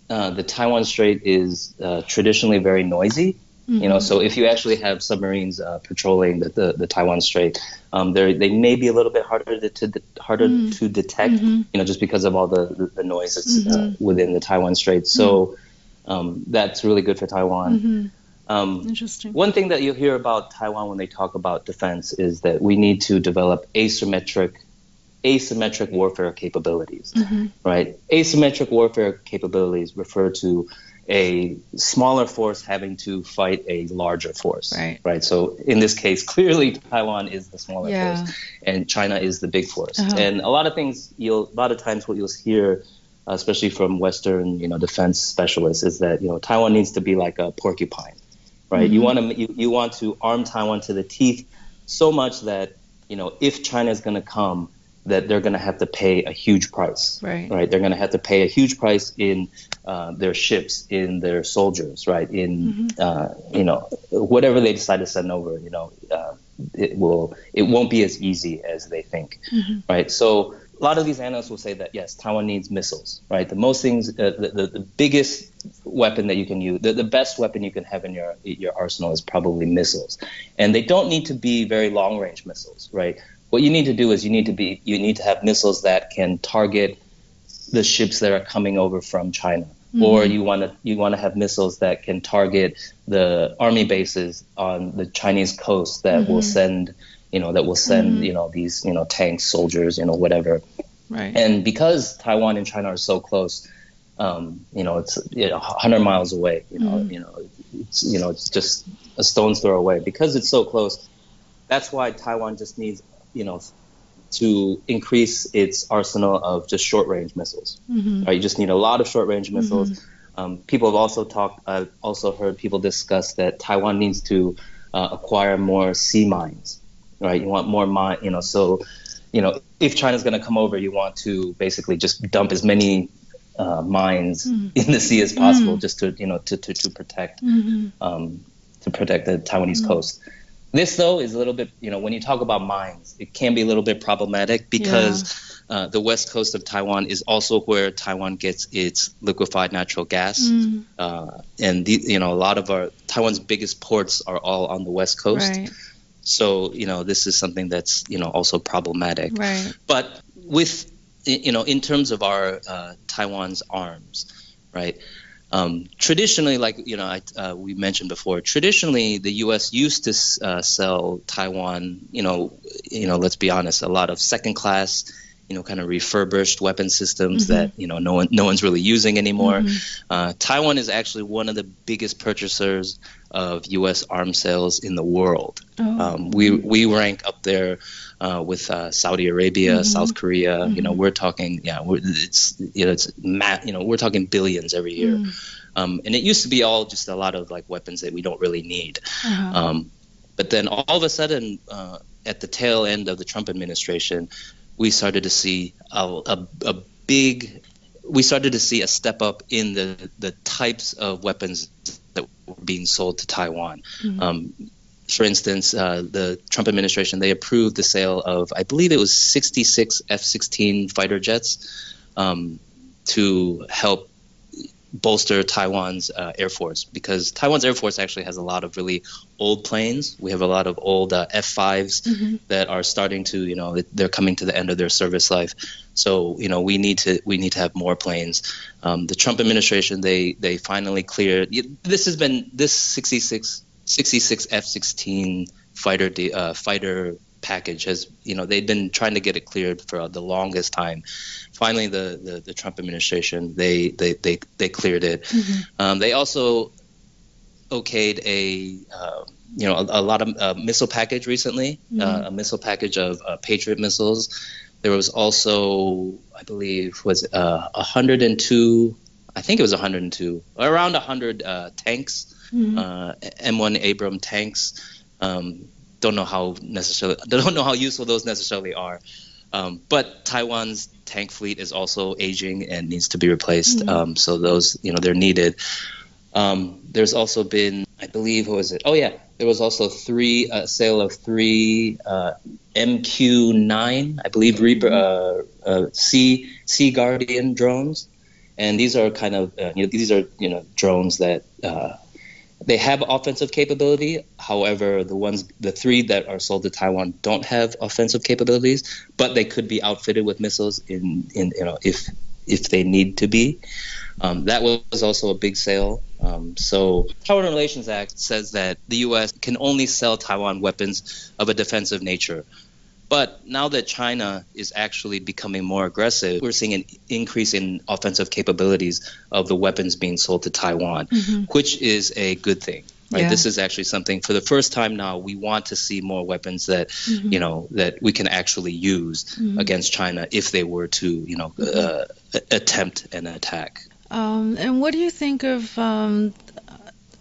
uh, the Taiwan Strait is uh, traditionally very noisy. Mm-hmm. You know, so if you actually have submarines uh, patrolling the, the, the, Taiwan Strait, um, they may be a little bit harder to, to harder mm-hmm. to detect. Mm-hmm. You know, just because of all the the, the noises uh, mm-hmm. within the Taiwan Strait. So mm-hmm. um, that's really good for Taiwan. Mm-hmm. Um, Interesting. One thing that you'll hear about Taiwan when they talk about defense is that we need to develop asymmetric asymmetric warfare capabilities, mm-hmm. right? Asymmetric warfare capabilities refer to a smaller force having to fight a larger force, right? Right. So in this case, clearly Taiwan is the smaller yeah. force, and China is the big force. Uh-huh. And a lot of things you'll, a lot of times, what you'll hear, especially from Western, you know, defense specialists, is that you know Taiwan needs to be like a porcupine, right? Mm-hmm. You want to you, you want to arm Taiwan to the teeth so much that you know if China is going to come that they're going to have to pay a huge price. Right. Right. They're going to have to pay a huge price in uh, their ships, in their soldiers, right? In mm-hmm. uh, you know whatever they decide to send over, you know, uh, it will it won't be as easy as they think, mm-hmm. right? So a lot of these analysts will say that yes, Taiwan needs missiles, right? The most things, uh, the, the, the biggest weapon that you can use, the, the best weapon you can have in your your arsenal is probably missiles, and they don't need to be very long range missiles, right? What you need to do is you need to be you need to have missiles that can target the ships that are coming over from China. Mm-hmm. Or you want to you want to have missiles that can target the army bases on the Chinese coast that mm-hmm. will send you know that will send mm-hmm. you know these you know tanks, soldiers, you know whatever. Right. And because Taiwan and China are so close, um, you know it's you know, 100 miles away. You know mm-hmm. you know it's you know it's just a stone's throw away because it's so close. That's why Taiwan just needs you know, to increase its arsenal of just short range missiles. Mm-hmm. Right, you just need a lot of short range missiles. Mm-hmm. Um, people have also talked. I've also heard people discuss that Taiwan needs to uh, acquire more sea mines. Right, you want more mine. You know, so you know if China's going to come over, you want to basically just dump as many uh, mines mm. in the sea as possible, mm. just to you know to to, to protect mm-hmm. um, to protect the Taiwanese coast. This though is a little bit you know when you talk about mines, it can be a little bit problematic because. Yeah. Uh, the west coast of Taiwan is also where Taiwan gets its liquefied natural gas, mm. uh, and the, you know a lot of our Taiwan's biggest ports are all on the west coast. Right. So you know this is something that's you know also problematic. Right. But with you know in terms of our uh, Taiwan's arms, right? Um, traditionally, like you know, I, uh, we mentioned before, traditionally the U.S. used to uh, sell Taiwan. You know, you know, let's be honest, a lot of second-class you know, kind of refurbished weapon systems mm-hmm. that you know no one no one's really using anymore. Mm-hmm. Uh, Taiwan is actually one of the biggest purchasers of U.S. arms sales in the world. Oh. Um, we we rank up there uh, with uh, Saudi Arabia, mm-hmm. South Korea. You know, mm-hmm. we're talking yeah, we're, it's you know it's ma- you know we're talking billions every year. Mm. Um, and it used to be all just a lot of like weapons that we don't really need. Uh-huh. Um, but then all of a sudden, uh, at the tail end of the Trump administration, we started to see a, a, a big we started to see a step up in the, the types of weapons that were being sold to Taiwan. Mm-hmm. Um, for instance, uh, the Trump administration they approved the sale of I believe it was 66 F-16 fighter jets um, to help bolster Taiwan's uh, air force because Taiwan's air force actually has a lot of really old planes. We have a lot of old uh, F5s mm-hmm. that are starting to, you know, they're coming to the end of their service life. So, you know, we need to we need to have more planes. Um, the Trump administration they they finally cleared. This has been this 66 66 F16 fighter uh, fighter package has you know they've been trying to get it cleared for the longest time finally the, the, the Trump administration they they they, they cleared it. Mm-hmm. Um, they also okayed a uh, you know a, a lot of uh, missile package recently, mm-hmm. uh, a missile package of uh, Patriot missiles. There was also, I believe, was uh, 102. I think it was 102, around 100 uh, tanks, mm-hmm. M1 Abram tanks. Um, don't know how necessarily don't know how useful those necessarily are. Um, but Taiwan's tank fleet is also aging and needs to be replaced. Mm-hmm. Um, so those, you know, they're needed. Um, there's also been, I believe, what was it? Oh yeah, there was also three uh, sale of three uh, MQ9, I believe, Reaper, mm-hmm. uh, uh, Sea Sea Guardian drones, and these are kind of, uh, you know, these are you know drones that uh, they have offensive capability. However, the ones, the three that are sold to Taiwan don't have offensive capabilities, but they could be outfitted with missiles in, in you know, if if they need to be. Um, that was also a big sale. Um, so, Taiwan Relations Act says that the U.S. can only sell Taiwan weapons of a defensive nature. But now that China is actually becoming more aggressive, we're seeing an increase in offensive capabilities of the weapons being sold to Taiwan, mm-hmm. which is a good thing. Right. Yeah. This is actually something for the first time now we want to see more weapons that mm-hmm. you know that we can actually use mm-hmm. against China if they were to you know mm-hmm. uh, attempt an attack. Um, and what do you think of um,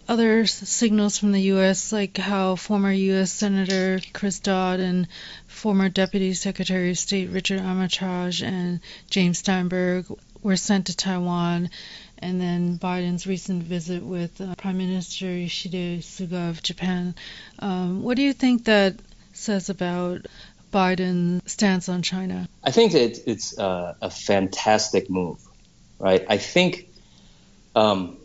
other signals from the U.S., like how former U.S. Senator Chris Dodd and former Deputy Secretary of State Richard Armitage and James Steinberg were sent to Taiwan, and then Biden's recent visit with uh, Prime Minister Yoshihide Suga of Japan. Um, what do you think that says about Biden's stance on China? I think it, it's uh, a fantastic move, right? I think, um,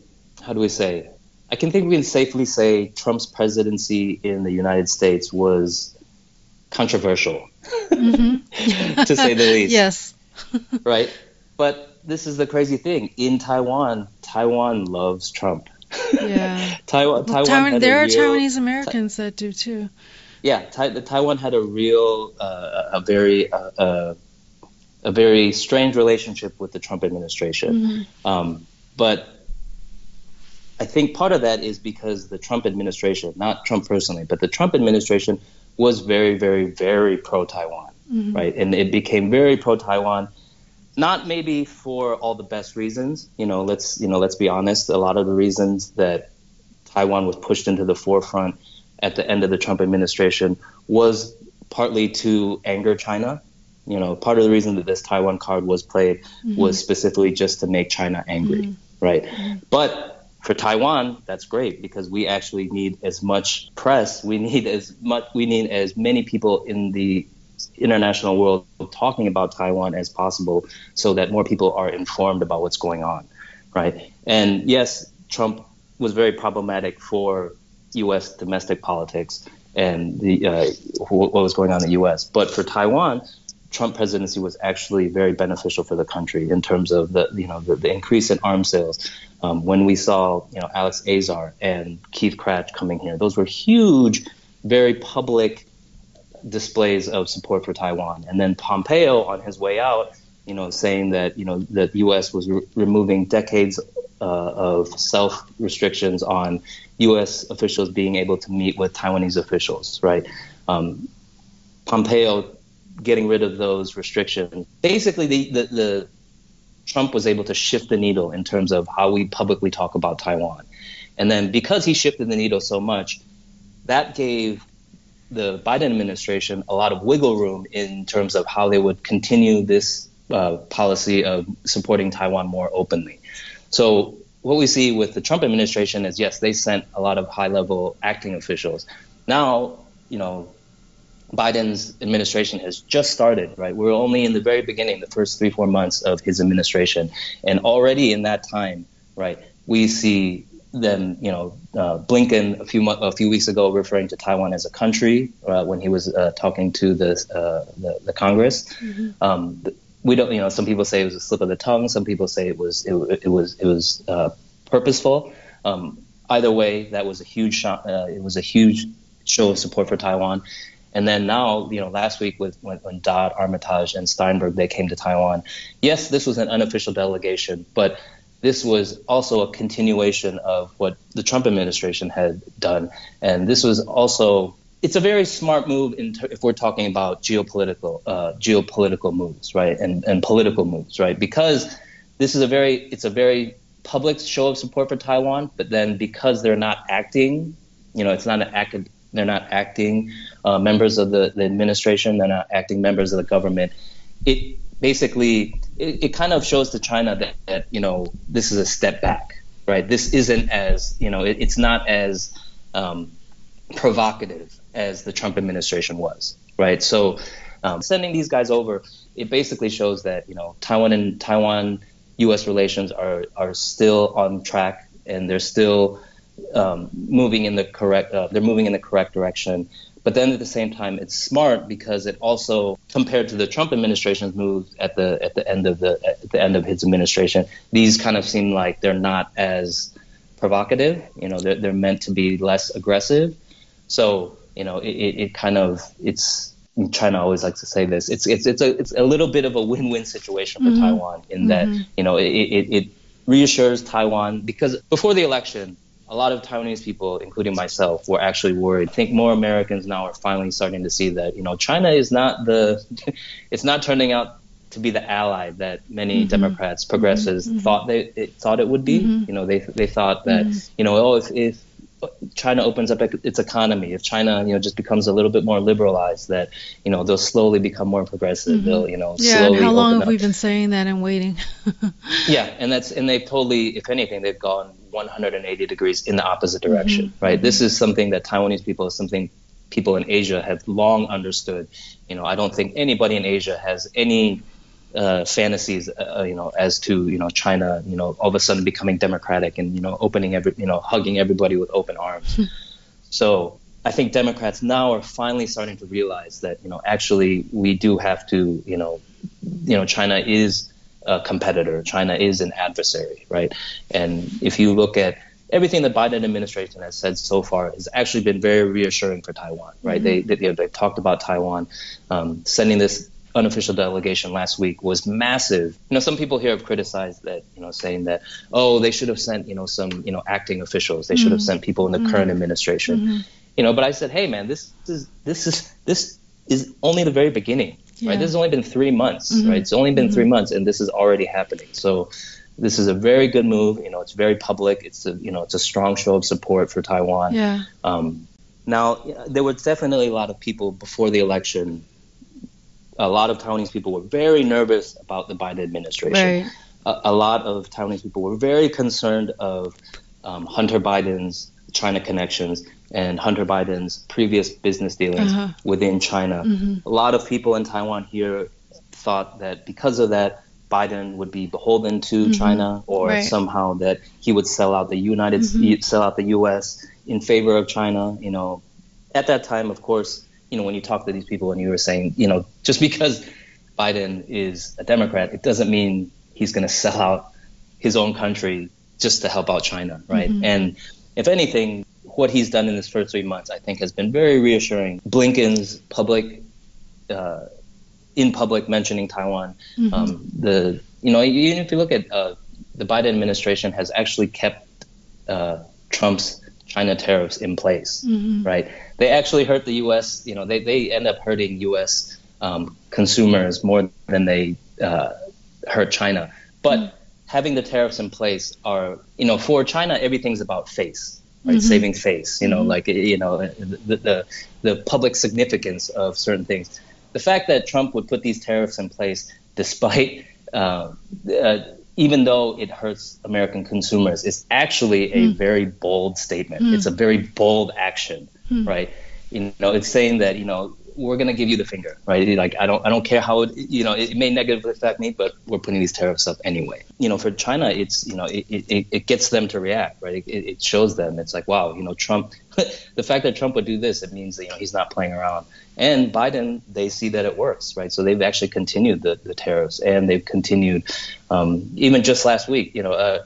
how do we say? I can think we can safely say Trump's presidency in the United States was controversial, mm-hmm. to say the least. Yes. right? But this is the crazy thing. In Taiwan, Taiwan loves Trump. Yeah. Taiwan, well, Taiwan, there are real, Taiwanese Americans that do too. Yeah, tai- Taiwan had a real, uh, a very, uh, uh, a very strange relationship with the Trump administration. Mm-hmm. Um, but I think part of that is because the Trump administration, not Trump personally, but the Trump administration was very, very, very pro Taiwan, mm-hmm. right? And it became very pro Taiwan, not maybe for all the best reasons. You know, let's you know, let's be honest. A lot of the reasons that Taiwan was pushed into the forefront at the end of the Trump administration was partly to anger China, you know, part of the reason that this Taiwan card was played mm-hmm. was specifically just to make China angry, mm-hmm. right? Mm-hmm. But for Taiwan, that's great because we actually need as much press. We need as much. We need as many people in the international world talking about Taiwan as possible, so that more people are informed about what's going on, right? And yes, Trump was very problematic for U.S. domestic politics and the uh, what was going on in the U.S. But for Taiwan, Trump presidency was actually very beneficial for the country in terms of the you know the, the increase in arms sales. Um, when we saw you know Alex Azar and Keith Krach coming here, those were huge, very public displays of support for Taiwan. And then Pompeo on his way out, you know, saying that you know the U.S. was re- removing decades uh, of self restrictions on U.S. officials being able to meet with Taiwanese officials, right? Um, Pompeo getting rid of those restrictions. Basically, the, the, the Trump was able to shift the needle in terms of how we publicly talk about Taiwan. And then because he shifted the needle so much, that gave the Biden administration a lot of wiggle room in terms of how they would continue this uh, policy of supporting Taiwan more openly. So what we see with the Trump administration is yes, they sent a lot of high level acting officials. Now, you know, Biden's administration has just started, right? We're only in the very beginning, the first three, four months of his administration. And already in that time, right, we see them, you know, uh, Blinken a few a few weeks ago referring to Taiwan as a country uh, when he was uh, talking to the, uh, the, the Congress. Mm-hmm. Um, we don't, you know, some people say it was a slip of the tongue. Some people say it was it, it was it was uh, purposeful. Um, either way, that was a huge shot. Uh, it was a huge show of support for Taiwan. And then now, you know, last week with when, when Dodd, Armitage, and Steinberg they came to Taiwan. Yes, this was an unofficial delegation, but this was also a continuation of what the Trump administration had done, and this was also it's a very smart move ter- if we're talking about geopolitical uh, geopolitical moves, right, and and political moves, right, because this is a very it's a very public show of support for Taiwan, but then because they're not acting, you know, it's not an active they're not acting uh, members of the, the administration. They're not acting members of the government. It basically it, it kind of shows to China that, that, you know this is a step back, right? This isn't as you know it, it's not as um, provocative as the Trump administration was, right? So um, sending these guys over, it basically shows that you know Taiwan and Taiwan U.S. relations are are still on track and they're still um, moving in the correct uh, they're moving in the correct direction. But then at the same time, it's smart because it also, compared to the Trump administration's moves at the at the end of the at the end of his administration, these kind of seem like they're not as provocative. You know, they're, they're meant to be less aggressive. So you know, it, it kind of it's China always likes to say this. It's it's it's a it's a little bit of a win-win situation for mm-hmm. Taiwan in that mm-hmm. you know it, it, it reassures Taiwan because before the election, a lot of Taiwanese people, including myself, were actually worried. I think more Americans now are finally starting to see that you know China is not the, it's not turning out to be the ally that many mm-hmm. Democrats, progressives mm-hmm. thought they it, thought it would be. Mm-hmm. You know, they they thought that mm-hmm. you know oh if, if China opens up its economy, if China, you know, just becomes a little bit more liberalized, that you know they'll slowly become more progressive. Mm-hmm. They'll, you know, yeah. Slowly and how long have up. we been saying that and waiting? yeah, and that's and they've totally, if anything, they've gone 180 degrees in the opposite direction. Mm-hmm. Right. This is something that Taiwanese people is something people in Asia have long understood. You know, I don't think anybody in Asia has any uh, fantasies, uh, uh, you know, as to you know China, you know, all of a sudden becoming democratic and you know opening every, you know, hugging everybody with open arms. Hmm. so I think Democrats now are finally starting to realize that you know actually we do have to you know, you know, China is a competitor, China is an adversary, right? And if you look at everything the Biden administration has said so far has actually been very reassuring for Taiwan, right? Mm-hmm. They, they, have talked about Taiwan um, sending this unofficial delegation last week was massive. You know, some people here have criticized that, you know, saying that, oh, they should have sent, you know, some, you know, acting officials. They mm-hmm. should have mm-hmm. sent people in the mm-hmm. current administration. Mm-hmm. You know, but I said, hey, man, this is this is this is only the very beginning, yeah. right? This has only been three months, mm-hmm. right? It's only been three mm-hmm. months, and this is already happening. So. This is a very good move. You know, it's very public. It's a you know, it's a strong show of support for Taiwan. Yeah. Um, now, there was definitely a lot of people before the election a lot of Taiwanese people were very nervous about the Biden administration. Right. A, a lot of Taiwanese people were very concerned of um, Hunter Biden's China connections and Hunter Biden's previous business dealings Uh-huh. within China. Mm-hmm. A lot of people in Taiwan here thought that because of that, Biden would be beholden to China, or Mm-hmm. Right. somehow that he would sell out the United, Mm-hmm. sell out the U.S. in favor of China. You know, at that time, of course, you know when you talk to these people and you were saying, you know, just because Biden is a Democrat, it doesn't mean he's going to sell out his own country just to help out China, right? Mm-hmm. And if anything, what he's done in his first three months, I think, has been very reassuring. Blinken's public, uh, in public mentioning Taiwan, Mm-hmm. um, the you know even if you look at uh, the Biden administration has actually kept uh, Trump's China tariffs in place, Mm-hmm. right? They actually hurt the U.S. You know, they they end up hurting U.S. Um, consumers more than they uh, hurt China. But having the tariffs in place are, you know, for China, everything's about face, right? Mm-hmm. Saving face. You know, mm-hmm. like you know, the, the the public significance of certain things. The fact that Trump would put these tariffs in place, despite uh, uh, even though it hurts American consumers, is actually a mm. very bold statement. It's mm. a very bold action, mm. right? You know, it's saying that you know we're going to give you the finger, right? Like I don't, I don't care how it, you know, it may negatively affect me, but we're putting these tariffs up anyway. You know, for China, it's you know, it, it, it gets them to react, right? It, it shows them. It's like, wow, you know, Trump. the fact that Trump would do this, it means that you know he's not playing around. And Biden, they see that it works, right? So they've actually continued the, the tariffs, and they've continued um, even just last week. You know, uh,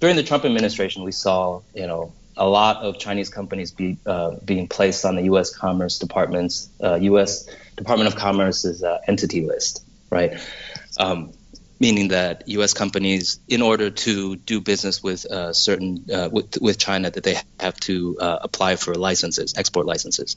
during the Trump administration, we saw you know a lot of Chinese companies be uh, being placed on the U.S. Commerce Department's uh, U.S. Department of Commerce's uh, entity list, right? Um, meaning that U.S. companies, in order to do business with uh, certain uh, with, with China, that they have to uh, apply for licenses, export licenses.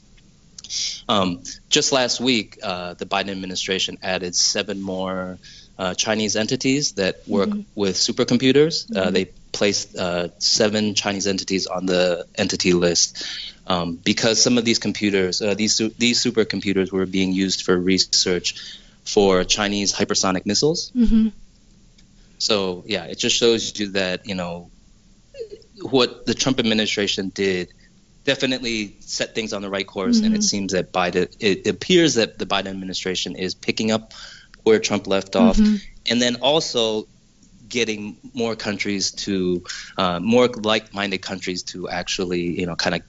Um, just last week, the Biden administration added seven more uh, Chinese entities that work with supercomputers. Uh, they placed uh, seven Chinese entities on the entity list um, because some of these computers, uh, these these supercomputers, were being used for research for Chinese hypersonic missiles. Mm-hmm. So yeah, it just shows you that you know what the Trump administration did definitely set things on the right course, and it seems that Biden. It appears that the Biden administration is picking up where Trump left off, and then also getting more countries to uh, more like-minded countries to actually you know kind of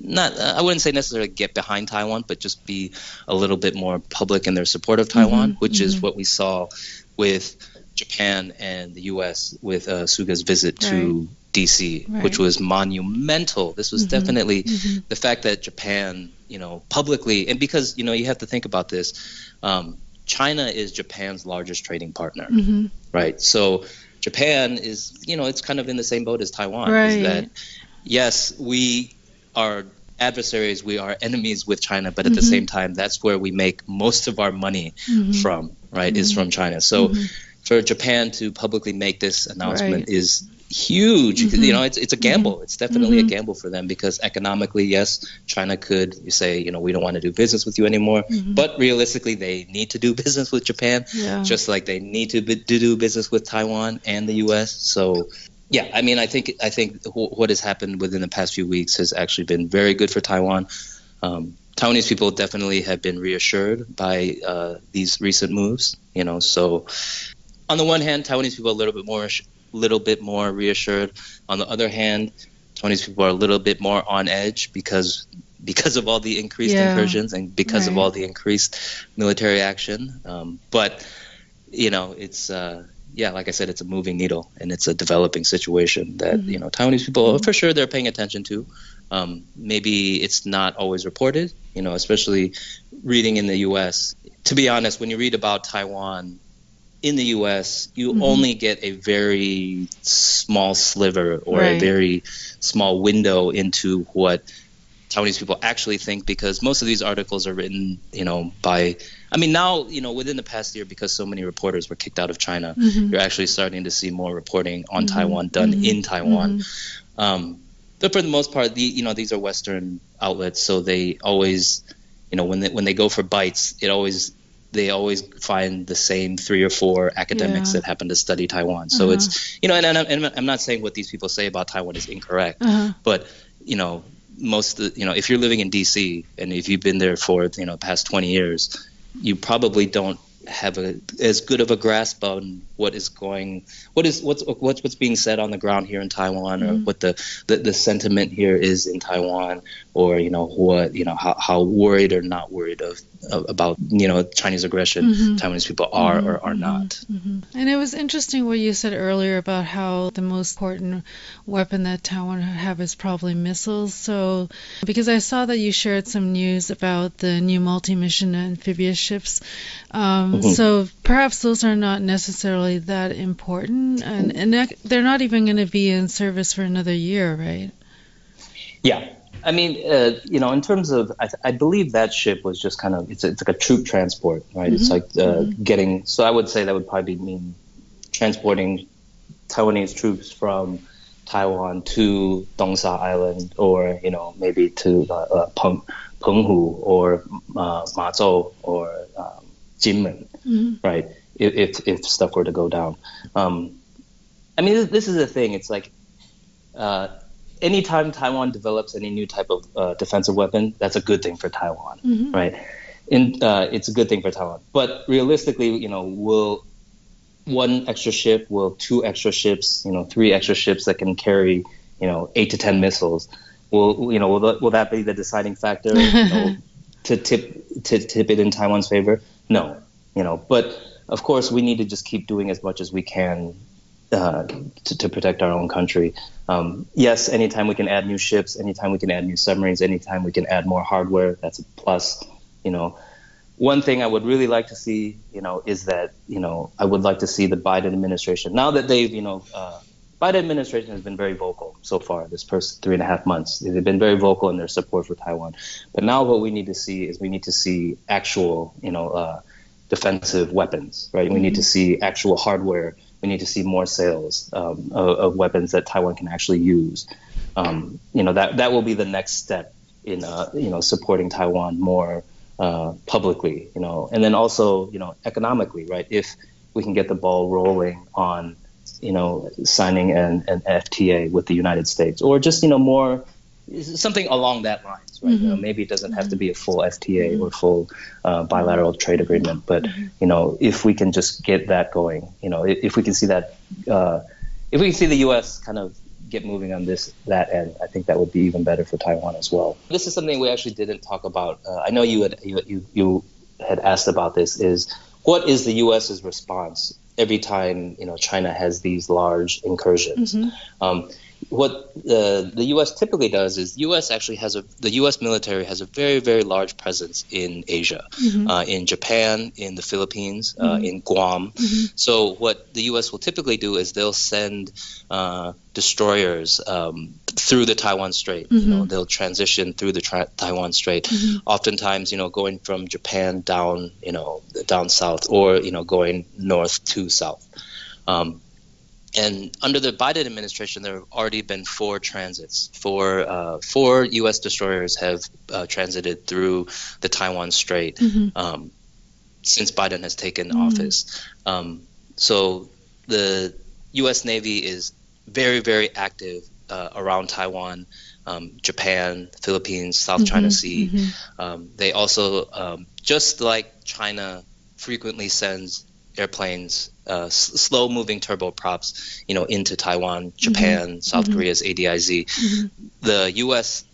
not I wouldn't say necessarily get behind Taiwan, but just be a little bit more public in their support of Taiwan, which is what we saw with Japan and the U.S. with uh, Suga's visit to DC, Right. which was monumental. This was definitely the fact that Japan, you know, publicly, and because you know you have to think about this, um, China is Japan's largest trading partner, Mm-hmm. right? So Japan is, you know, it's kind of in the same boat as Taiwan. Right. Is that yes, we are adversaries, we are enemies with China, but at the mm-hmm. same time, that's where we make most of our money mm-hmm. from, right? Is mm-hmm. from China. So for Japan to publicly make this announcement Right. is huge. You know, it's it's a gamble. It's definitely a gamble for them because economically, yes, China could say, you know, we don't want to do business with you anymore. But realistically, they need to do business with Japan, Yeah. just like they need to, be, to do business with Taiwan and the U.S. So. Yeah, I mean, I think I think wh- what has happened within the past few weeks has actually been very good for Taiwan. Um, Taiwanese people definitely have been reassured by uh, these recent moves. You know, so on the one hand, Taiwanese people are a little bit more, little bit more reassured. On the other hand, Taiwanese people are a little bit more on edge because because of all the increased Yeah. incursions and because of all the increased military action. Um, but you know, it's uh, yeah, like I said, it's a moving needle and it's a developing situation that Mm-hmm. you know Taiwanese people for sure they're paying attention to. Um, maybe it's not always reported, you know, especially reading in the U.S. To be honest, when you read about Taiwan in the U.S., you Mm-hmm. only get a very small sliver or a very small window into what Taiwanese people actually think because most of these articles are written, you know, by. I mean, now you know, within the past year, because so many reporters were kicked out of China, Mm-hmm. you're actually starting to see more reporting on Taiwan done in Taiwan. Um, but for the most part, the, you know, these are Western outlets, so they always, you know, when they when they go for bites, it always they always find the same three or four academics Yeah. that happen to study Taiwan. So Uh-huh. it's you know, and, and, I'm, and I'm not saying what these people say about Taiwan is incorrect, Uh-huh. but you know, most you know, if you're living in D.C. and if you've been there for you know past 20 years, you probably don't have a as good of a grasp on what is going what is what's what's what's being said on the ground here in Taiwan or mm-hmm. what the, the the sentiment here is in Taiwan or you know what you know how, how worried or not worried of, of about you know Chinese aggression mm-hmm. Taiwanese people are or are mm-hmm. not. And it was interesting what you said earlier about how the most important weapon that Taiwan have is probably missiles. So, because I saw that you shared some news about the new multi-mission amphibious ships, um, so perhaps those are not necessarily that important, and and they're not even going to be in service for another year, right? Yeah. I mean, uh, you know, in terms of, I, I believe that ship was just kind of, it's, it's like a troop transport, right? It's like uh, getting, so I would say that would probably mean transporting Taiwanese troops from Taiwan to Dongsha Island or, you know, maybe to uh, uh, Peng, Penghu or uh, or um, Jinmen, right? If, if, if stuff were to go down. Um, I mean, this, is the thing. It's like, uh, anytime Taiwan develops any new type of uh, defensive weapon, that's a good thing for Taiwan, right? In, uh, it's a good thing for Taiwan. But realistically, you know, will one extra ship, will two extra ships, you know, three extra ships that can carry, you know, eight to ten missiles, will you know, will, that- will that be the deciding factor you know, to tip to tip it in Taiwan's favor? No, you know, but of course we need to just keep doing as much as we can uh, to, to protect our own country. Um, yes, anytime we can add new ships, anytime we can add new submarines, anytime we can add more hardware, that's a plus. You know, one thing I would really like to see, you know, is that you know I would like to see the Biden administration now that they've, you know, uh, Biden administration has been very vocal so far this first three and a half months. They've been very vocal in their support for Taiwan, but now what we need to see is we need to see actual, you know. Uh, defensive weapons, right? We need to see actual hardware. We need to see more sales um, of, of weapons that Taiwan can actually use. Um, you know that that will be the next step in uh, you know supporting Taiwan more uh, publicly. You know, and then also you know economically, right? If we can get the ball rolling on you know signing an, an FTA with the United States, or just you know more something along that lines, right? You know, maybe it doesn't have to be a full FTA or full uh, bilateral trade agreement, but you know, if we can just get that going, you know, if, if we can see that, uh, if we can see the U.S. kind of get moving on this that end, I think that would be even better for Taiwan as well. This is something we actually didn't talk about. Uh, I know you had you, you you had asked about this. Is what is the U.S.'s response every time you know China has these large incursions? Um, what uh, the U.S. typically does is U.S. actually has a the U.S. military has a very very large presence in Asia, uh, in Japan, in the Philippines, uh, in Guam. So what the U.S. will typically do is they'll send uh, destroyers um, through the Taiwan Strait. You know, they'll transition through the tra- Taiwan Strait. Oftentimes, you know, going from Japan down, you know, down south, or you know, going north to south. Um, and under the Biden administration, there have already been four transits. Four, uh, four U.S. destroyers have uh, transited through the Taiwan Strait um, since Biden has taken office. Um, so the U.S. Navy is very, very active uh, around Taiwan, um, Japan, Philippines, South China Sea. Um, they also, um, just like China, frequently sends airplanes, uh, s- slow-moving turboprops, you know, into Taiwan, Japan, South Korea's ADIZ. The U.S.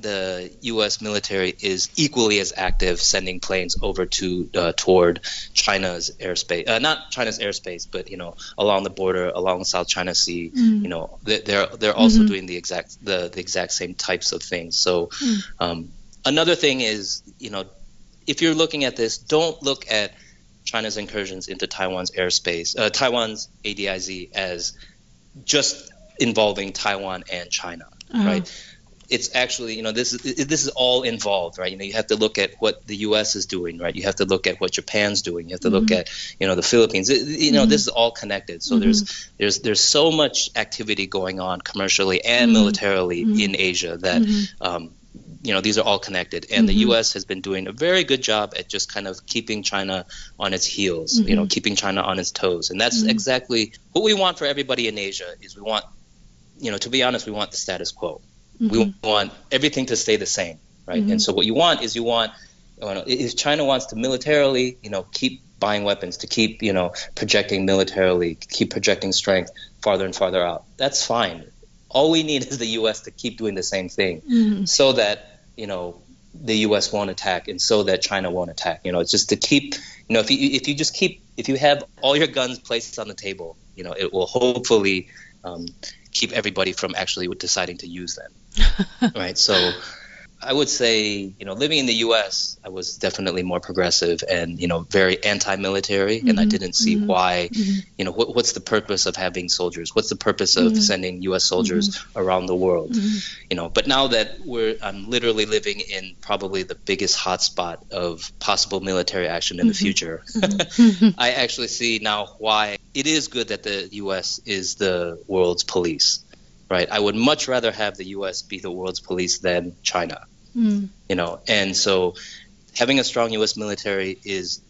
The U.S. military is equally as active, sending planes over to uh, toward China's airspace, uh, not China's airspace, but you know, along the border, along South China Sea. You know, they- they're they're also doing the exact the, the exact same types of things. So, um, another thing is, you know, if you're looking at this, don't look at China's incursions into Taiwan's airspace, uh, Taiwan's ADIZ as just involving Taiwan and China, uh-huh. right? It's actually, you know, this is this is all involved, right? You know, you have to look at what the U.S. is doing, right? You have to look at what Japan's doing. You have to look mm-hmm. at, you know, the Philippines. It- you know, mm-hmm. this is all connected. So there's mm-hmm. there's there's so much activity going on commercially and militarily in Asia that um, you know, these are all connected. And mm-hmm. the U.S. has been doing a very good job at just kind of keeping China on its heels, mm-hmm. you know, mm-hmm. keeping China on its toes. And that's mm-hmm. exactly what we want for everybody in Asia. Is we want, you know, to be honest, we want the status quo. We mm-hmm. want everything to stay the same, right? And so what you want is you want, you know, if China wants to militarily, you know, keep buying weapons, to keep, you know, projecting militarily, keep projecting strength farther and farther out. That's fine. All we need is the U.S. to keep doing the same thing, mm-hmm. so that you know the U.S. won't attack, and so that China won't attack. You know, it's just to keep. You know, if you if you just keep if you have all your guns placed on the table, you know, it will hopefully um, keep everybody from actually deciding to use them. right. So I would say, you know, living in the U.S., I was definitely more progressive and, you know, very anti-military, mm-hmm. and I mm-hmm. didn't see mm-hmm. why, mm-hmm. you know, what, what's the purpose of having soldiers? What's the purpose of mm-hmm. sending U.S. soldiers mm-hmm. around the world? You know, but now that we're, I'm literally living in probably the biggest hotspot of possible military action in the future. I actually see now why it is good that the U.S. is the world's police right? I would much rather have the U.S. be the world's police than China. Mm. You know, and so having a strong U.S. military is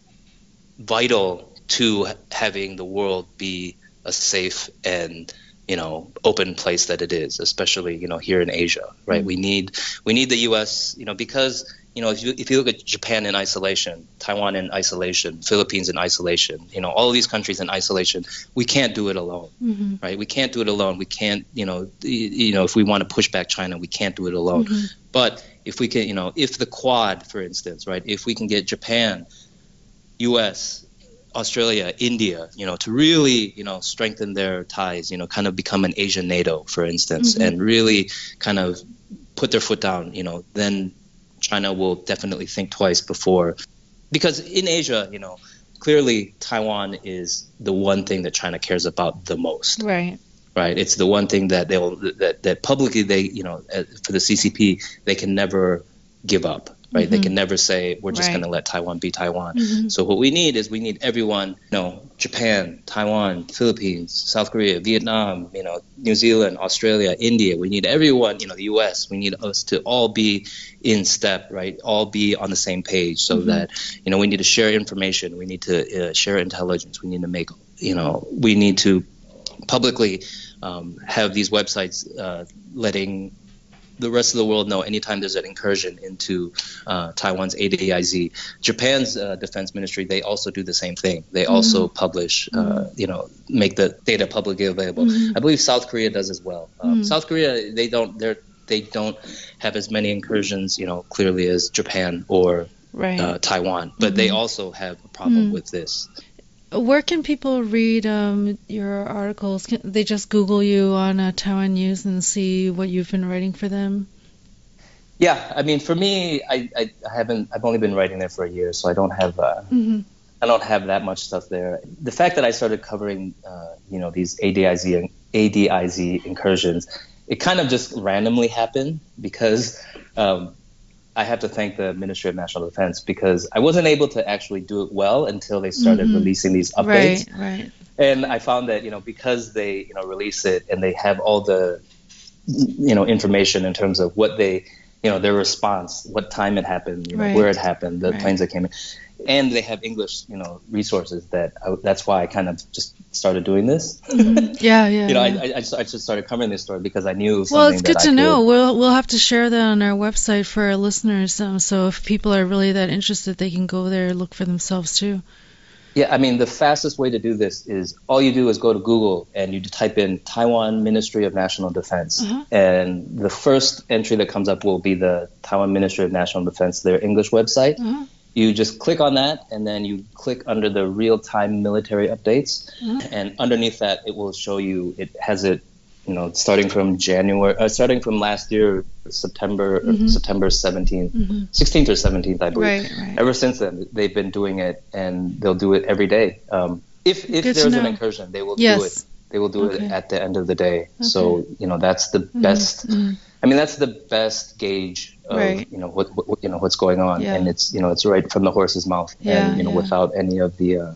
vital to having the world be a safe and you know open place that it is, especially you know here in Asia, right? Mm. We need we need the U.S. you know because you know, if you if you look at Japan in isolation, Taiwan in isolation, Philippines in isolation, you know, all these countries in isolation, we can't do it alone, mm-hmm. right? We can't do it alone. We can't, you know, you know, if we want to push back China, we can't do it alone. Mm-hmm. But if we can, you know, if the Quad, for instance, right, if we can get Japan, U.S., Australia, India, you know, to really, you know, strengthen their ties, you know, kind of become an Asian NATO, for instance, mm-hmm. and really kind of put their foot down, you know, then China will definitely think twice before, because in Asia, you know, clearly Taiwan is the one thing that China cares about the most. Right. Right. It's the one thing that they'll that that publicly they you know uh, for the CCP they can never give up right? Mm-hmm. They can never say we're just right. going to let Taiwan be Taiwan. Mm-hmm. So what we need is we need everyone, you know, Japan, Taiwan, Philippines, South Korea, Vietnam, you know, New Zealand, Australia, India. We need everyone, you know, the U.S. We need us to all be in step, right? All be on the same page, so mm-hmm. that you know we need to share information. We need to uh, share intelligence. We need to make, you know, we need to publicly um, have these websites uh, letting the rest of the world know anytime there's an incursion into uh, Taiwan's ADIZ. Japan's uh, defense ministry, they also do the same thing. They mm-hmm. also publish, uh, mm-hmm. you know, make the data publicly available. Mm-hmm. I believe South Korea does as well. Um, mm-hmm. South Korea, they don't, they're, they don't have as many incursions, you know, clearly as Japan or right. Uh, Taiwan, but they mm-hmm. also have a problem mm-hmm. with this. Where can people read um, your articles? Can they just Google you on uh, Taiwan News and see what you've been writing for them? Yeah, I mean, for me, I, I, haven't. I've only been writing there for a year, so I don't have. Uh, mm-hmm. I don't have that much stuff there. The fact that I started covering, uh, you know, these ADIZ ADIZ incursions, it kind of just randomly happened because um, I have to thank the Ministry of National Defense because I wasn't able to actually do it well until they started mm-hmm. releasing these updates. Right, right. And I found that you know because they you know release it and they have all the you know information in terms of what they you know their response, what time it happened, you know right. where it happened, the right. planes that came in and they have English, you know, resources that I, that's why I kind of just started doing this. Mm-hmm. Yeah, yeah. you know, yeah. I, I, just, I just started covering this story because I knew. well, it's good to know. We'll we'll have to share that on our website for our listeners. Um, so if people are really that interested, they can go there and look for themselves too. Yeah, I mean, the fastest way to do this is all you do is go to Google and you type in Taiwan Ministry of National Defense. Uh-huh. And the first entry that comes up will be the Taiwan Ministry of National Defense, their English website. Uh-huh you just click on that and then you click under the real-time military updates mm-hmm. and underneath that it will show you it has it you know starting from january uh, starting from last year september mm-hmm. september 17th mm-hmm. 16th or 17th i believe right, right. ever since then they've been doing it and they'll do it every day um, if if Good there's an incursion they will yes. do it they will do okay. it at the end of the day okay. so you know that's the mm-hmm. best mm-hmm. I mean that's the best gauge of right. you know what, what, you know what's going on, yeah. and it's you know it's right from the horse's mouth, yeah, and you know yeah. without any of the uh,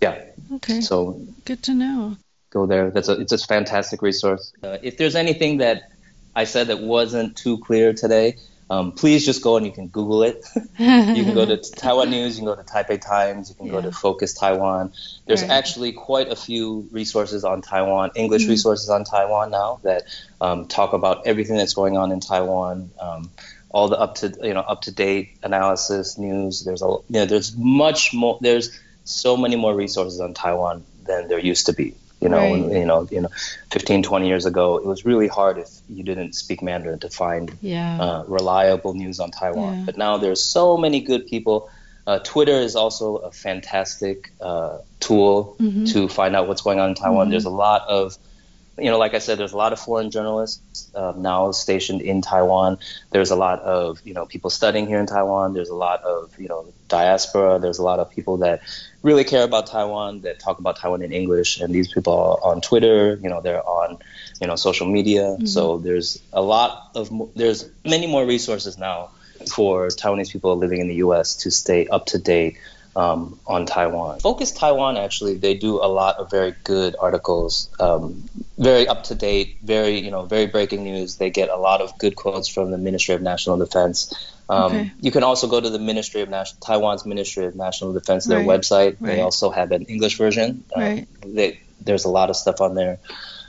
yeah. Okay. So good to know. Go there. That's a it's a fantastic resource. Uh, if there's anything that I said that wasn't too clear today, Um, please just go and you can Google it. you can go to Taiwan News, you can go to Taipei Times, you can yeah. go to Focus Taiwan. There's right. actually quite a few resources on Taiwan, English mm-hmm. resources on Taiwan now that um, talk about everything that's going on in Taiwan. Um, all the up to you know up to date analysis news. There's a you know there's much more. There's so many more resources on Taiwan than there used to be. You know, right. when, you know, you know, 15, 20 years ago, it was really hard if you didn't speak Mandarin to find yeah. uh, reliable news on Taiwan. Yeah. But now there's so many good people. Uh, Twitter is also a fantastic uh, tool mm-hmm. to find out what's going on in Taiwan. Mm-hmm. There's a lot of you know, like I said, there's a lot of foreign journalists uh, now stationed in Taiwan. There's a lot of you know people studying here in Taiwan. There's a lot of you know diaspora. There's a lot of people that really care about Taiwan that talk about Taiwan in English. And these people are on Twitter. You know, they're on you know social media. Mm-hmm. So there's a lot of there's many more resources now for Taiwanese people living in the U.S. to stay up to date um, on Taiwan. Focus Taiwan actually they do a lot of very good articles, um, very up to date, very you know very breaking news. They get a lot of good quotes from the Ministry of National Defense. Um, okay. You can also go to the Ministry of National Taiwan's Ministry of National Defense, their right. website. Right. They also have an English version. Um, right. They, there's a lot of stuff on there.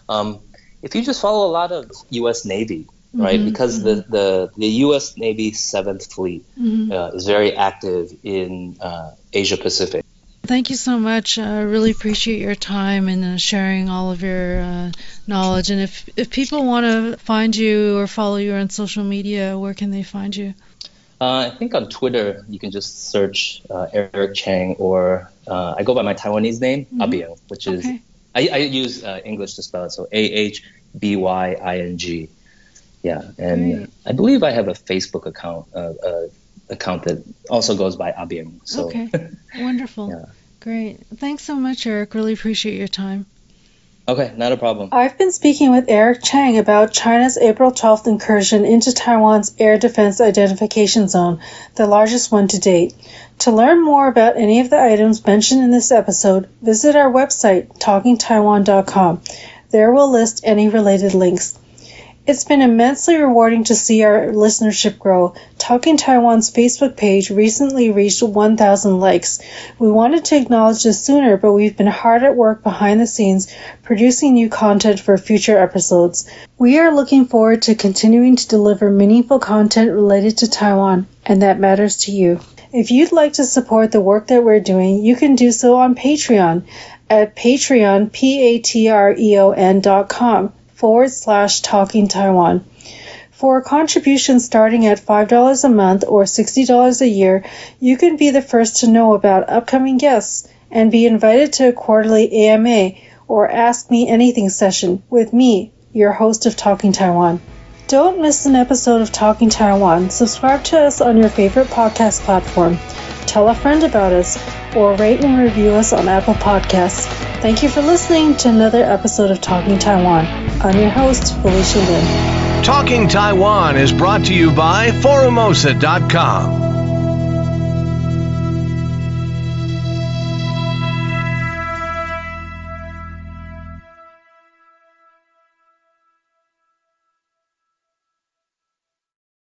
Um, if you just follow a lot of U.S. Navy, right? Mm-hmm, because mm-hmm. the, the, the U.S. Navy Seventh Fleet mm-hmm. uh, is very active in uh, Asia Pacific. Thank you so much. I really appreciate your time and uh, sharing all of your uh, knowledge. And if if people want to find you or follow you on social media, where can they find you? Uh, I think on Twitter you can just search uh, Eric Chang, or I go by my Taiwanese name, mm-hmm. Ahbying, which is okay. I, I, use English to spell it, so A H B Y I N G. Yeah, and Great. I believe I have a Facebook account, uh, uh, account that also goes by Ahbying. So. Okay, wonderful. yeah. Great. Thanks so much, Eric. Really appreciate your time. Okay, not a problem. I've been speaking with Eric Chang about China's April 12th incursion into Taiwan's air defense identification zone, the largest one to date. To learn more about any of the items mentioned in this episode, visit our website, talkingtaiwan.com. There we'll list any related links. It's been immensely rewarding to see our listenership grow. Talking Taiwan's Facebook page recently reached 1,000 likes. We wanted to acknowledge this sooner, but we've been hard at work behind the scenes producing new content for future episodes. We are looking forward to continuing to deliver meaningful content related to Taiwan, and that matters to you. If you'd like to support the work that we're doing, you can do so on Patreon at patreon, P-A-T-R-E-O-N dot com forward slash talking Taiwan. For a contribution starting at $5 a month or $60 a year, you can be the first to know about upcoming guests and be invited to a quarterly AMA or Ask Me Anything session with me, your host of Talking Taiwan. Don't miss an episode of Talking Taiwan. Subscribe to us on your favorite podcast platform. Tell a friend about us or rate and review us on Apple Podcasts. Thank you for listening to another episode of Talking Taiwan. I'm your host, Felicia Lin. Talking Taiwan is brought to you by Forumosa.com